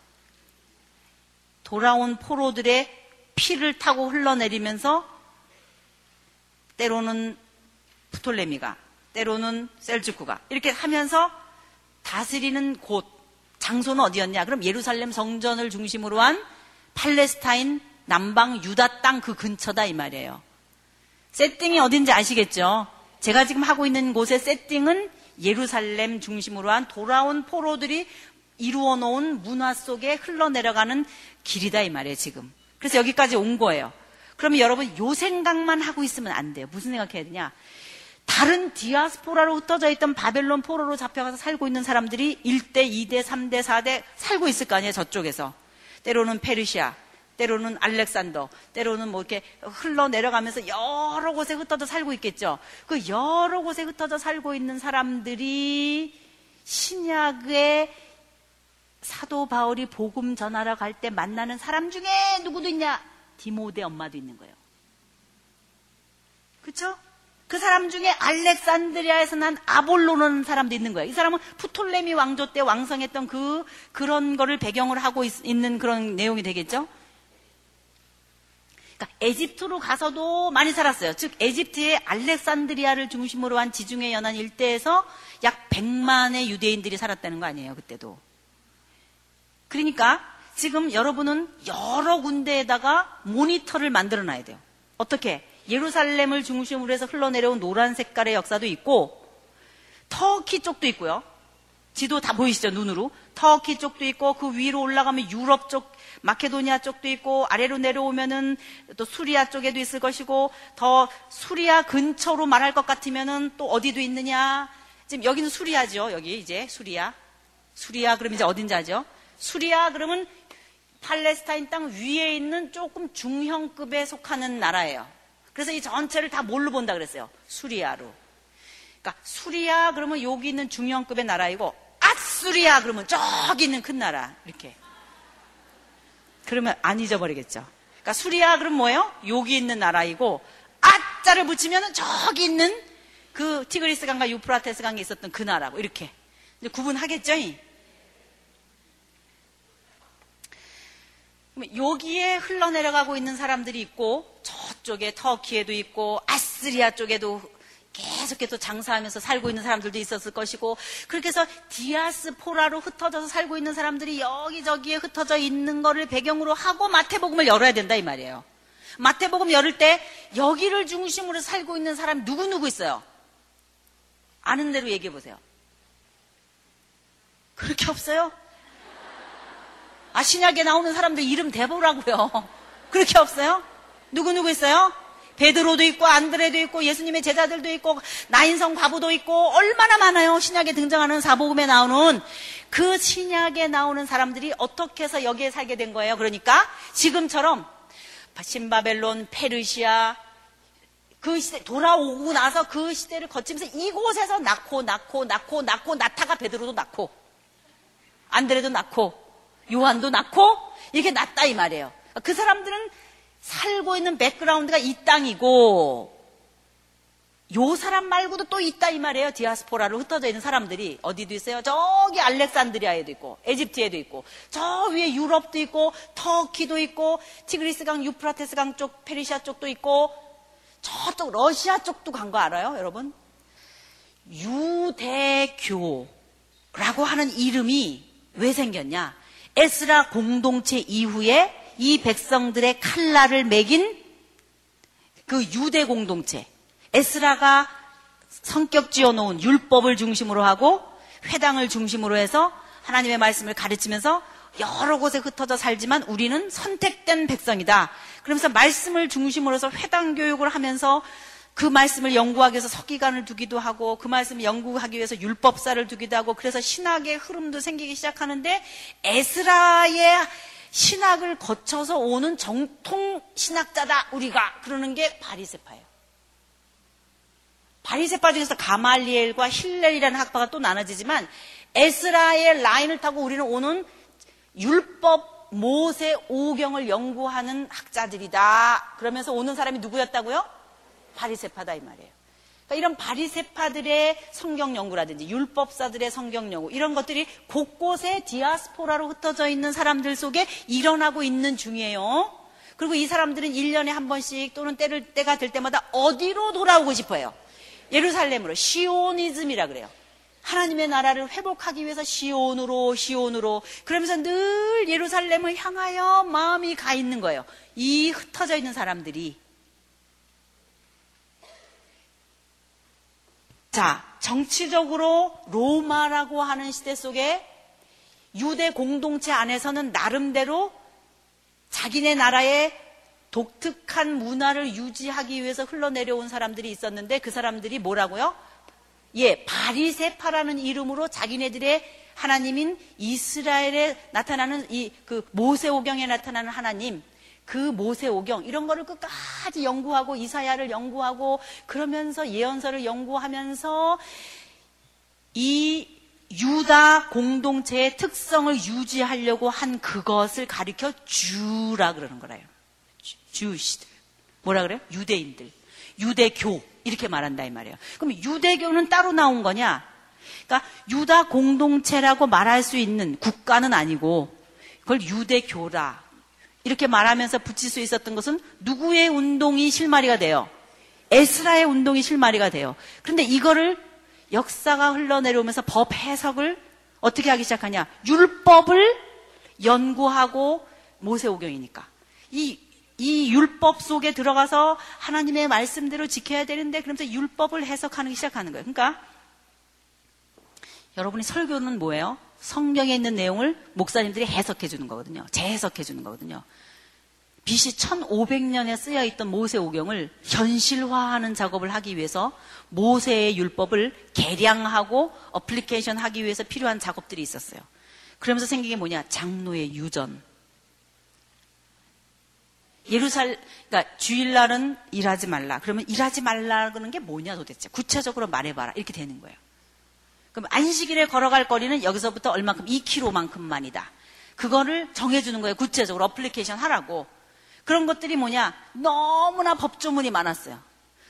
돌아온 포로들의 피를 타고 흘러내리면서 때로는 프톨레미가 때로는 셀주쿠가 이렇게 하면서 다스리는 곳 장소는 어디였냐? 그럼 예루살렘 성전을 중심으로 한 팔레스타인 남방 유다 땅 그 근처다 이 말이에요. 세팅이 어딘지 아시겠죠? 제가 지금 하고 있는 곳의 세팅은 예루살렘 중심으로 한 돌아온 포로들이 이루어 놓은 문화 속에 흘러내려가는 길이다 이 말이에요, 지금. 그래서 여기까지 온 거예요. 그러면 여러분 요 생각만 하고 있으면 안 돼요. 무슨 생각해야 되냐? 다른 디아스포라로 흩어져 있던 바벨론 포로로 잡혀가서 살고 있는 사람들이 1대, 2대, 3대, 4대 살고 있을 거 아니에요, 저쪽에서. 때로는 페르시아, 때로는 알렉산더, 때로는 뭐 이렇게 흘러 내려가면서 여러 곳에 흩어져 살고 있겠죠. 그 여러 곳에 흩어져 살고 있는 사람들이 신약의 사도 바울이 복음 전하러 갈 때 만나는 사람 중에 누구도 있냐? 디모데 엄마도 있는 거예요. 그렇죠? 그 사람 중에 알렉산드리아에서 난 아볼로는 사람도 있는 거예요. 이 사람은 프톨레미 왕조 때 왕성했던 그 그런 거를 배경으로 하고 있, 는 그런 내용이 되겠죠. 그러니까 에집트로 가서도 많이 살았어요. 즉 에집트의 알렉산드리아를 중심으로 한 지중해 연안 일대에서 약 100만의 유대인들이 살았다는 거 아니에요. 그때도. 그러니까 지금 여러분은 여러 군데에다가 모니터를 만들어 놔야 돼요. 어떻게? 예루살렘을 중심으로 해서 흘러내려온 노란 색깔의 역사도 있고 터키 쪽도 있고요. 지도 다 보이시죠 눈으로 터키 쪽도 있고 그 위로 올라가면 유럽 쪽 마케도니아 쪽도 있고 아래로 내려오면은 또 수리아 쪽에도 있을 것이고 더 수리아 근처로 말할 것 같으면은 또 어디도 있느냐 지금 여기는 수리아죠 여기 이제 수리아 수리아 그럼 이제 어딘지 아죠 수리아 그러면 팔레스타인 땅 위에 있는 조금 중형급에 속하는 나라예요 그래서 이 전체를 다 뭘로 본다 그랬어요? 수리아로. 그러니까 수리아 그러면 여기 있는 중형급의 나라이고 아수리아 그러면 저기 있는 큰 나라 이렇게. 그러면 안 잊어버리겠죠. 그러니까 수리아 그럼 뭐예요? 여기 있는 나라이고 아자를 붙이면 저기 있는 그 티그리스 강과 유프라테스 강에 있었던 그 나라고 이렇게 구분하겠죠? 여기에 흘러내려가고 있는 사람들이 있고 저쪽에 터키에도 있고 아스리아 쪽에도 계속해서 장사하면서 살고 있는 사람들도 있었을 것이고 그렇게 해서 디아스포라로 흩어져서 살고 있는 사람들이 여기저기에 흩어져 있는 거를 배경으로 하고 마태복음을 열어야 된다 이 말이에요. 마태복음 열을 때 여기를 중심으로 살고 있는 사람 누구누구 있어요? 아는 대로 얘기해 보세요. 그렇게 없어요? 아, 신약에 나오는 사람들 이름 대보라고요. 그렇게 없어요? 누구누구 있어요? 베드로도 있고 안드레도 있고 예수님의 제자들도 있고 나인성 과부도 있고 얼마나 많아요. 신약에 등장하는 사복음에 나오는 그 신약에 나오는 사람들이 어떻게 해서 여기에 살게 된 거예요. 그러니까 지금처럼 신바벨론, 페르시아 그 시대 돌아오고 나서 그 시대를 거치면서 이곳에서 낳고 낳고 낳고 낳고 나타가 베드로도 낳고 안드레도 낳고 요한도 낳고 이렇게 낳다 이 말이에요. 그 사람들은 살고 있는 백그라운드가 이 땅이고 요 사람 말고도 또 있다 이 말이에요. 디아스포라로 흩어져 있는 사람들이 어디도 있어요. 저기 알렉산드리아에도 있고 에집트에도 있고 저 위에 유럽도 있고 터키도 있고 티그리스강 유프라테스 강 쪽 페르시아 쪽도 있고 저쪽 러시아 쪽도 간 거 알아요, 여러분? 유대교라고 하는 이름이 왜 생겼냐? 에스라 공동체 이후에 이 백성들의 칼날을 매긴 그 유대 공동체. 에스라가 성격 지어놓은 율법을 중심으로 하고 회당을 중심으로 해서 하나님의 말씀을 가르치면서 여러 곳에 흩어져 살지만 우리는 선택된 백성이다. 그러면서 말씀을 중심으로 해서 회당 교육을 하면서 그 말씀을 연구하기 위해서 석기관을 두기도 하고 그 말씀을 연구하기 위해서 율법사를 두기도 하고 그래서 신학의 흐름도 생기기 시작하는데 에스라의 신학을 거쳐서 오는 정통 신학자다 우리가 그러는 게 바리세파예요. 바리세파 중에서 가말리엘과 힐렐이라는 학파가 또 나눠지지만 에스라의 라인을 타고 우리는 오는 율법 모세 오경을 연구하는 학자들이다. 그러면서 오는 사람이 누구였다고요? 바리세파다 이 말이에요. 그러니까 이런 바리세파들의 성경 연구라든지 율법사들의 성경 연구 이런 것들이 곳곳에 디아스포라로 흩어져 있는 사람들 속에 일어나고 있는 중이에요. 그리고 이 사람들은 1년에 한 번씩 또는 때를 때가 될 때마다 어디로 돌아오고 싶어요? 예루살렘으로 시오니즘이라 그래요. 하나님의 나라를 회복하기 위해서 시온으로 시온으로 그러면서 늘 예루살렘을 향하여 마음이 가 있는 거예요. 이 흩어져 있는 사람들이 자, 정치적으로 로마라고 하는 시대 속에 유대 공동체 안에서는 나름대로 자기네 나라의 독특한 문화를 유지하기 위해서 흘러내려온 사람들이 있었는데 그 사람들이 뭐라고요? 예, 바리세파라는 이름으로 자기네들의 하나님인 이스라엘에 나타나는 이 그 모세오경에 나타나는 하나님 그 모세오경 이런 거를 끝까지 연구하고 이사야를 연구하고 그러면서 예언서를 연구하면서 이 유다 공동체의 특성을 유지하려고 한 그것을 가리켜 주라 그러는 거래요. 주시들. 뭐라 그래요? 유대인들. 유대교. 이렇게 말한다 이 말이에요. 그럼 유대교는 따로 나온 거냐? 그러니까 유다 공동체라고 말할 수 있는 국가는 아니고 그걸 유대교라. 이렇게 말하면서 붙일 수 있었던 것은 누구의 운동이 실마리가 돼요? 에스라의 운동이 실마리가 돼요. 그런데 이거를 역사가 흘러내려오면서 법 해석을 어떻게 하기 시작하냐? 율법을 연구하고 모세오경이니까. 이, 이 율법 속에 들어가서 하나님의 말씀대로 지켜야 되는데 그러면서 율법을 해석하기 시작하는 거예요. 그러니까 여러분이 설교는 뭐예요? 성경에 있는 내용을 목사님들이 해석해 주는 거거든요. 재해석해 주는 거거든요. BC 1500년에 쓰여 있던 모세오경을 현실화하는 작업을 하기 위해서 모세의 율법을 개량하고 어플리케이션 하기 위해서 필요한 작업들이 있었어요. 그러면서 생긴 게 뭐냐? 장로의 유전. 예루살, 그러니까 주일날은 일하지 말라. 그러면 일하지 말라는 게 뭐냐 도대체? 구체적으로 말해봐라. 이렇게 되는 거예요. 그럼 안식일에 걸어갈 거리는 여기서부터 얼마큼 2km만큼만이다. 그거를 정해주는 거예요. 구체적으로 어플리케이션 하라고. 그런 것들이 뭐냐? 너무나 법조문이 많았어요.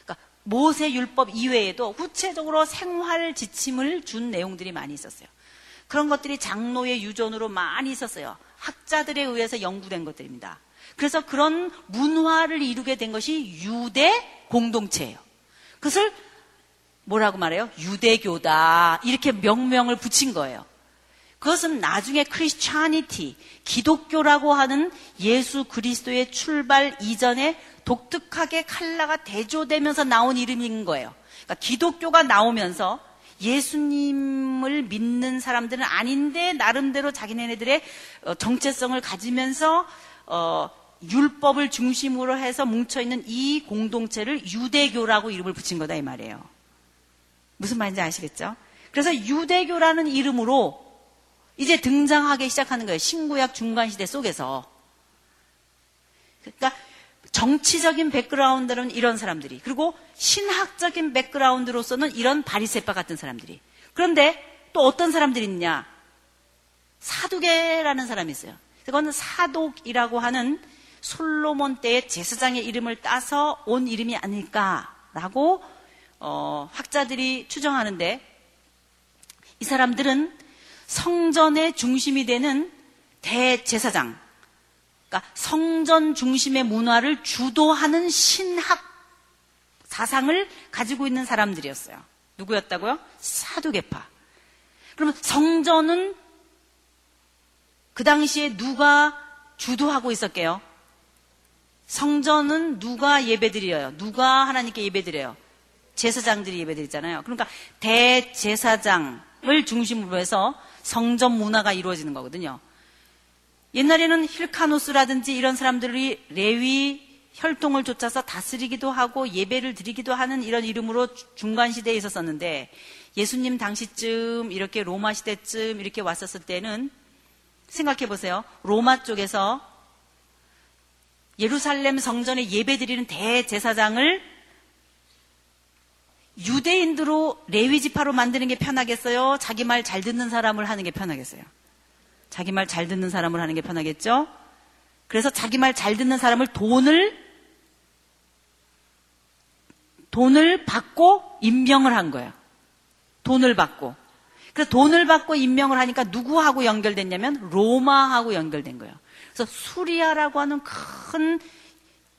그러니까 모세 율법 이외에도 구체적으로 생활 지침을 준 내용들이 많이 있었어요. 그런 것들이 장로의 유전으로 많이 있었어요. 학자들에 의해서 연구된 것들입니다. 그래서 그런 문화를 이루게 된 것이 유대 공동체예요. 그것을 뭐라고 말해요? 유대교다. 이렇게 명명을 붙인 거예요. 그것은 나중에 크리스찬니티, 기독교라고 하는 예수 그리스도의 출발 이전에 독특하게 칼라가 대조되면서 나온 이름인 거예요. 그러니까 기독교가 나오면서 예수님을 믿는 사람들은 아닌데 나름대로 자기네들의 어, 정체성을 가지면서 어, 율법을 중심으로 해서 뭉쳐 있는 이 공동체를 유대교라고 이름을 붙인 거다 이 말이에요. 무슨 말인지 아시겠죠? 그래서 유대교라는 이름으로 이제 등장하기 시작하는 거예요. 신구약 중간시대 속에서. 그러니까 정치적인 백그라운드는 이런 사람들이 그리고 신학적인 백그라운드로서는 이런 바리세파 같은 사람들이 그런데 또 어떤 사람들이 있냐 사두개라는 사람이 있어요. 그건 사독이라고 하는 솔로몬 때의 제사장의 이름을 따서 온 이름이 아닐까라고 어, 학자들이 추정하는데 이 사람들은 성전의 중심이 되는 대제사장, 그러니까 성전 중심의 문화를 주도하는 신학 사상을 가지고 있는 사람들이었어요. 누구였다고요? 사두개파. 그러면 성전은 그 당시에 누가 주도하고 있었게요? 성전은 누가 예배드려요? 누가 하나님께 예배드려요? 제사장들이 예배드리잖아요. 그러니까 대제사장을 중심으로 해서 성전 문화가 이루어지는 거거든요. 옛날에는 힐카노스라든지 이런 사람들이 레위 혈통을 쫓아서 다스리기도 하고 예배를 드리기도 하는 이런 이름으로 중간 시대에 있었었는데 예수님 당시쯤 이렇게 로마 시대쯤 이렇게 왔었을 때는 생각해 보세요. 로마 쪽에서 예루살렘 성전에 예배 드리는 대제사장을 유대인들로 레위 지파로 만드는 게 편하겠어요? 자기 말 잘 듣는 사람을 하는 게 편하겠어요? 자기 말 잘 듣는 사람을 하는 게 편하겠죠? 그래서 자기 말 잘 듣는 사람을 돈을 돈을 받고 임명을 한 거예요. 돈을 받고. 그래서 돈을 받고 임명을 하니까 누구하고 연결됐냐면 로마하고 연결된 거예요. 그래서 수리아라고 하는 큰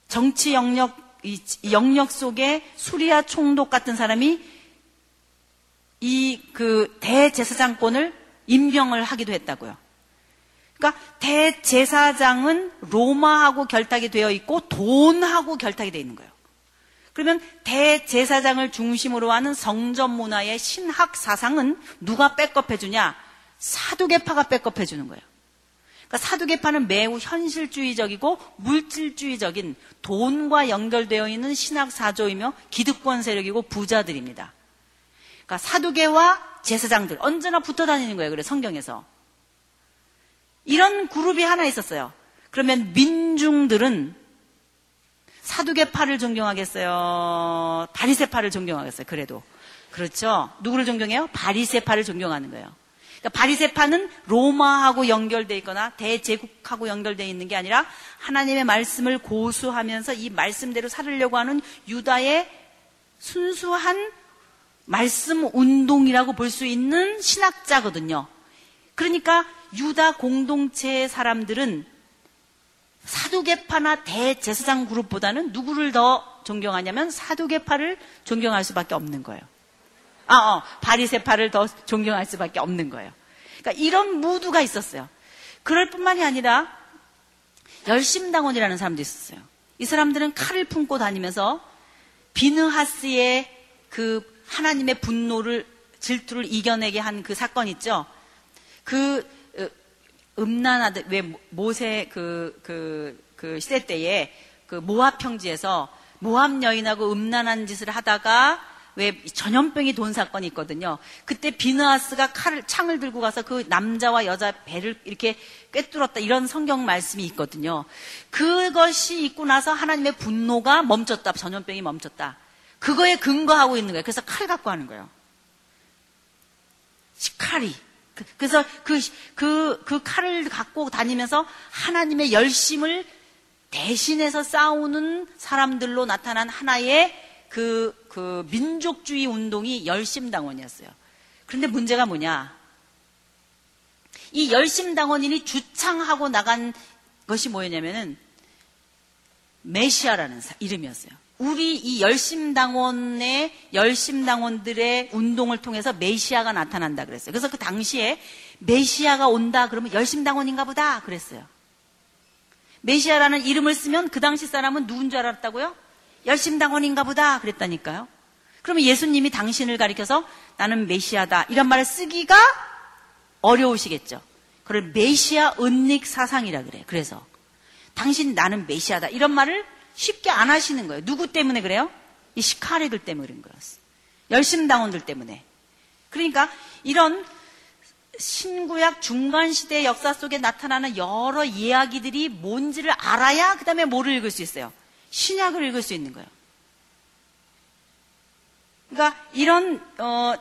정치 영역 이 영역 속에 수리아 총독 같은 사람이 이 그 대제사장권을 임명을 하기도 했다고요. 그러니까 대제사장은 로마하고 결탁이 되어 있고 돈하고 결탁이 되어 있는 거예요. 그러면 대제사장을 중심으로 하는 성전 문화의 신학 사상은 누가 백업해 주냐? 사두개파가 백업해 주는 거예요. 그러니까 사두개파는 매우 현실주의적이고 물질주의적인 돈과 연결되어 있는 신학 사조이며 기득권 세력이고 부자들입니다. 그러니까 사두개와 제사장들 언제나 붙어 다니는 거예요. 그래 성경에서 이런 그룹이 하나 있었어요. 그러면 민중들은 사두개파를 존경하겠어요? 바리세파를 존경하겠어요? 그래도 그렇죠. 누구를 존경해요? 바리세파를 존경하는 거예요. 그러니까 바리세파는 로마하고 연결되어 있거나 대제국하고 연결되어 있는 게 아니라 하나님의 말씀을 고수하면서 이 말씀대로 살으려고 하는 유다의 순수한 말씀 운동이라고 볼 수 있는 신학자거든요. 그러니까 유다 공동체의 사람들은 사두개파나 대제사장 그룹보다는 누구를 더 존경하냐면 사두개파를 존경할 수밖에 없는 거예요. 아, 어, 바리세파를 더 존경할 수밖에 없는 거예요. 그러니까 이런 무드가 있었어요. 그럴 뿐만이 아니라 열심당원이라는 사람도 있었어요. 이 사람들은 칼을 품고 다니면서 비느하스의 그 하나님의 분노를 질투를 이겨내게 한 그 사건 있죠. 그 어, 음란하듯 왜 모세 그, 그, 그 시대 때에 그 모압 평지에서 모압 여인하고 음란한 짓을 하다가 왜 전염병이 돈 사건이 있거든요. 그때 비느하스가 칼을 창을 들고 가서 그 남자와 여자 배를 이렇게 꿰뚫었다 이런 성경 말씀이 있거든요. 그것이 있고 나서 하나님의 분노가 멈췄다. 전염병이 멈췄다. 그거에 근거하고 있는 거예요. 그래서 칼 갖고 하는 거예요. 칼이. 그, 그래서 그, 그, 그 칼을 갖고 다니면서 하나님의 열심을 대신해서 싸우는 사람들로 나타난 하나의 그, 그 민족주의 운동이 열심당원이었어요. 그런데 문제가 뭐냐? 이 열심당원인이 주창하고 나간 것이 뭐였냐면은 메시아라는 이름이었어요. 우리 이 열심당원의 열심당원들의 운동을 통해서 메시아가 나타난다 그랬어요. 그래서 그 당시에 메시아가 온다 그러면 열심당원인가 보다 그랬어요. 메시아라는 이름을 쓰면 그 당시 사람은 누군 줄 알았다고요? 열심당원인가 보다 그랬다니까요. 그러면 예수님이 당신을 가리켜서 나는 메시아다 이런 말을 쓰기가 어려우시겠죠. 그걸 메시아 은닉 사상이라 그래. 그래서 당신 나는 메시아다 이런 말을 쉽게 안 하시는 거예요. 누구 때문에 그래요? 이 시카리들 때문에 그런 거였어요. 열심당원들 때문에. 그러니까 이런 신구약 중간 시대 역사 속에 나타나는 여러 이야기들이 뭔지를 알아야 그 다음에 뭐를 읽을 수 있어요. 신약을 읽을 수 있는 거예요. 그러니까 이런 어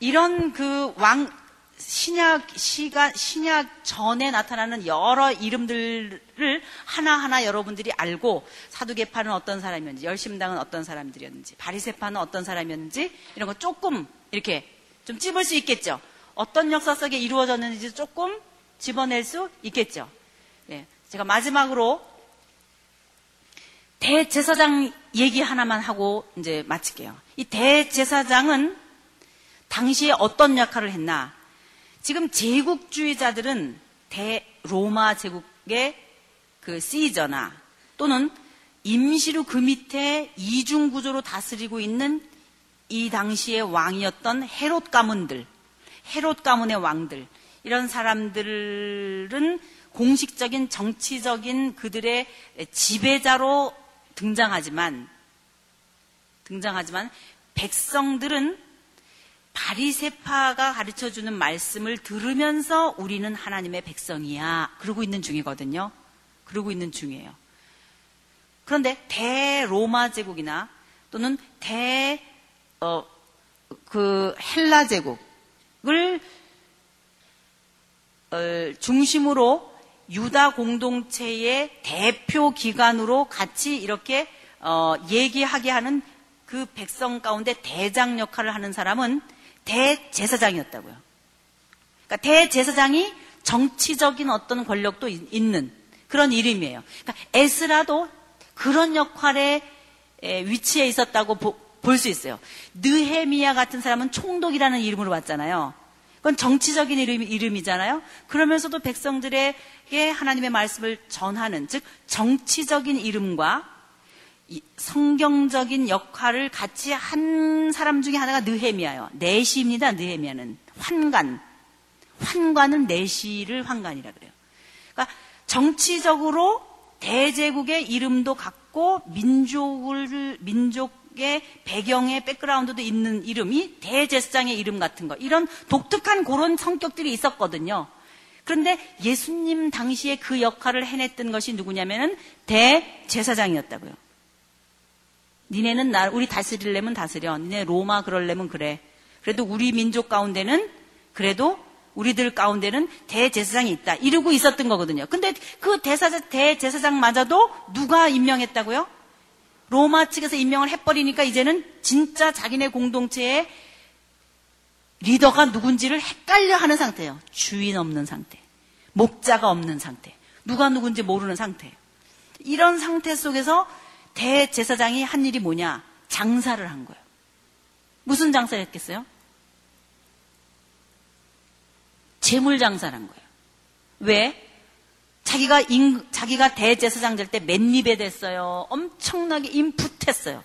이런 그 왕 신약 시간 신약 전에 나타나는 여러 이름들을 하나하나 여러분들이 알고 사두개파는 어떤 사람이었는지 열심당은 어떤 사람들이었는지 바리세파는 어떤 사람이었는지 이런 거 조금 이렇게 좀 찝을 수 있겠죠. 어떤 역사 속에 이루어졌는지 조금 집어낼 수 있겠죠. 네, 제가 마지막으로 대제사장 얘기 하나만 하고 이제 마칠게요. 이 대제사장은 당시에 어떤 역할을 했나? 지금 제국주의자들은 대 로마 제국의 그 시저나 또는 임시로 그 밑에 이중 구조로 다스리고 있는 이 당시의 왕이었던 헤롯 가문들, 헤롯 가문의 왕들 이런 사람들은 공식적인 정치적인 그들의 지배자로 등장하지만 등장하지만 백성들은 바리세파가 가르쳐 주는 말씀을 들으면서 우리는 하나님의 백성이야. 그러고 있는 중이거든요. 그러고 있는 중이에요. 그런데 대로마 제국이나 또는 대, 어, 그 헬라 제국을 어, 중심으로 유다 공동체의 대표 기관으로 같이 이렇게 어, 얘기하게 하는 그 백성 가운데 대장 역할을 하는 사람은 대제사장이었다고요. 그러니까 대제사장이 정치적인 어떤 권력도 있는 그런 이름이에요. 그러니까 에스라도 그런 역할에 위치해 있었다고 볼 수 있어요. 느헤미야 같은 사람은 총독이라는 이름으로 왔잖아요. 그건 정치적인 이름, 이름 이잖아요. 그러면서도 백성들에게 하나님의 말씀을 전하는, 즉, 정치적인 이름과 성경적인 역할을 같이 한 사람 중에 하나가 느헤미야요. 내시입니다. 느헤미야는 환관. 환관은 내시를 환관이라 그래요. 그러니까 정치적으로 대제국의 이름도 갖고 민족을 민족 의 배경의 백그라운드도 있는 이름이 대제사장의 이름 같은 거 이런 독특한 그런 성격들이 있었거든요. 그런데 예수님 당시에 그 역할을 해냈던 것이 누구냐면은 대제사장이었다고요. 니네는 나, 우리 다스릴려면 다스려. 니네 로마 그럴려면 그래. 그래도 우리 민족 가운데는 그래도 우리들 가운데는 대제사장이 있다. 이러고 있었던 거거든요. 근데 그 대사장, 대제사장마저도 누가 임명했다고요? 로마 측에서 임명을 해버리니까 이제는 진짜 자기네 공동체의 리더가 누군지를 헷갈려 하는 상태예요. 주인 없는 상태. 목자가 없는 상태. 누가 누군지 모르는 상태. 이런 상태 속에서 대제사장이 한 일이 뭐냐? 장사를 한 거예요. 무슨 장사를 했겠어요? 재물 장사를 한 거예요. 왜? 자기가 인, 자기가 대제사장 될 때 맨입에 됐어요. 엄청나게 인풋했어요.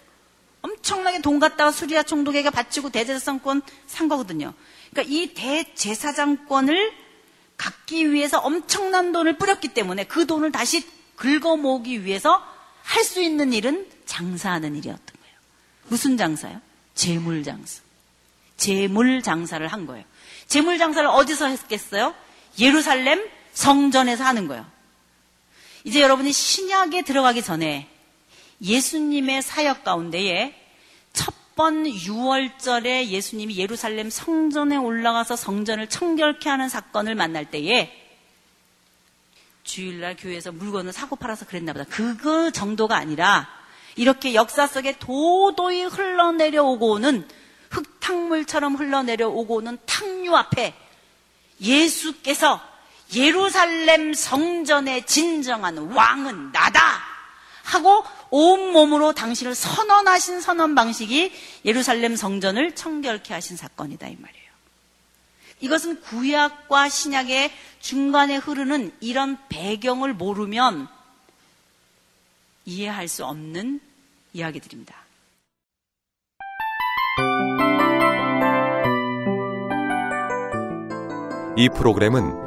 엄청나게 돈 갖다가 수리아 총독에게 바치고 대제사장권 산 거거든요. 그러니까 이 대제사장권을 갖기 위해서 엄청난 돈을 뿌렸기 때문에 그 돈을 다시 긁어 모으기 위해서 할 수 있는 일은 장사하는 일이었던 거예요. 무슨 장사요? 재물 장사. 재물 장사를 한 거예요. 재물 장사를 어디서 했겠어요? 예루살렘 성전에서 하는 거예요. 이제 여러분이 신약에 들어가기 전에 예수님의 사역 가운데에 첫 번 6월절에 예수님이 예루살렘 성전에 올라가서 성전을 청결케 하는 사건을 만날 때에 주일날 교회에서 물건을 사고 팔아서 그랬나 보다. 그거 정도가 아니라 이렇게 역사 속에 도도히 흘러내려오고 오는 흙탕물처럼 흘러내려오고 오는 탕류 앞에 예수께서 예루살렘 성전의 진정한 왕은 나다! 하고 온몸으로 당신을 선언하신 선언 방식이 예루살렘 성전을 청결케 하신 사건이다, 이 말이에요. 이것은 구약과 신약의 중간에 흐르는 이런 배경을 모르면 이해할 수 없는 이야기들입니다. 이 프로그램은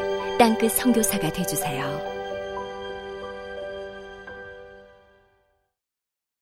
땅끝 성교사가 되주세요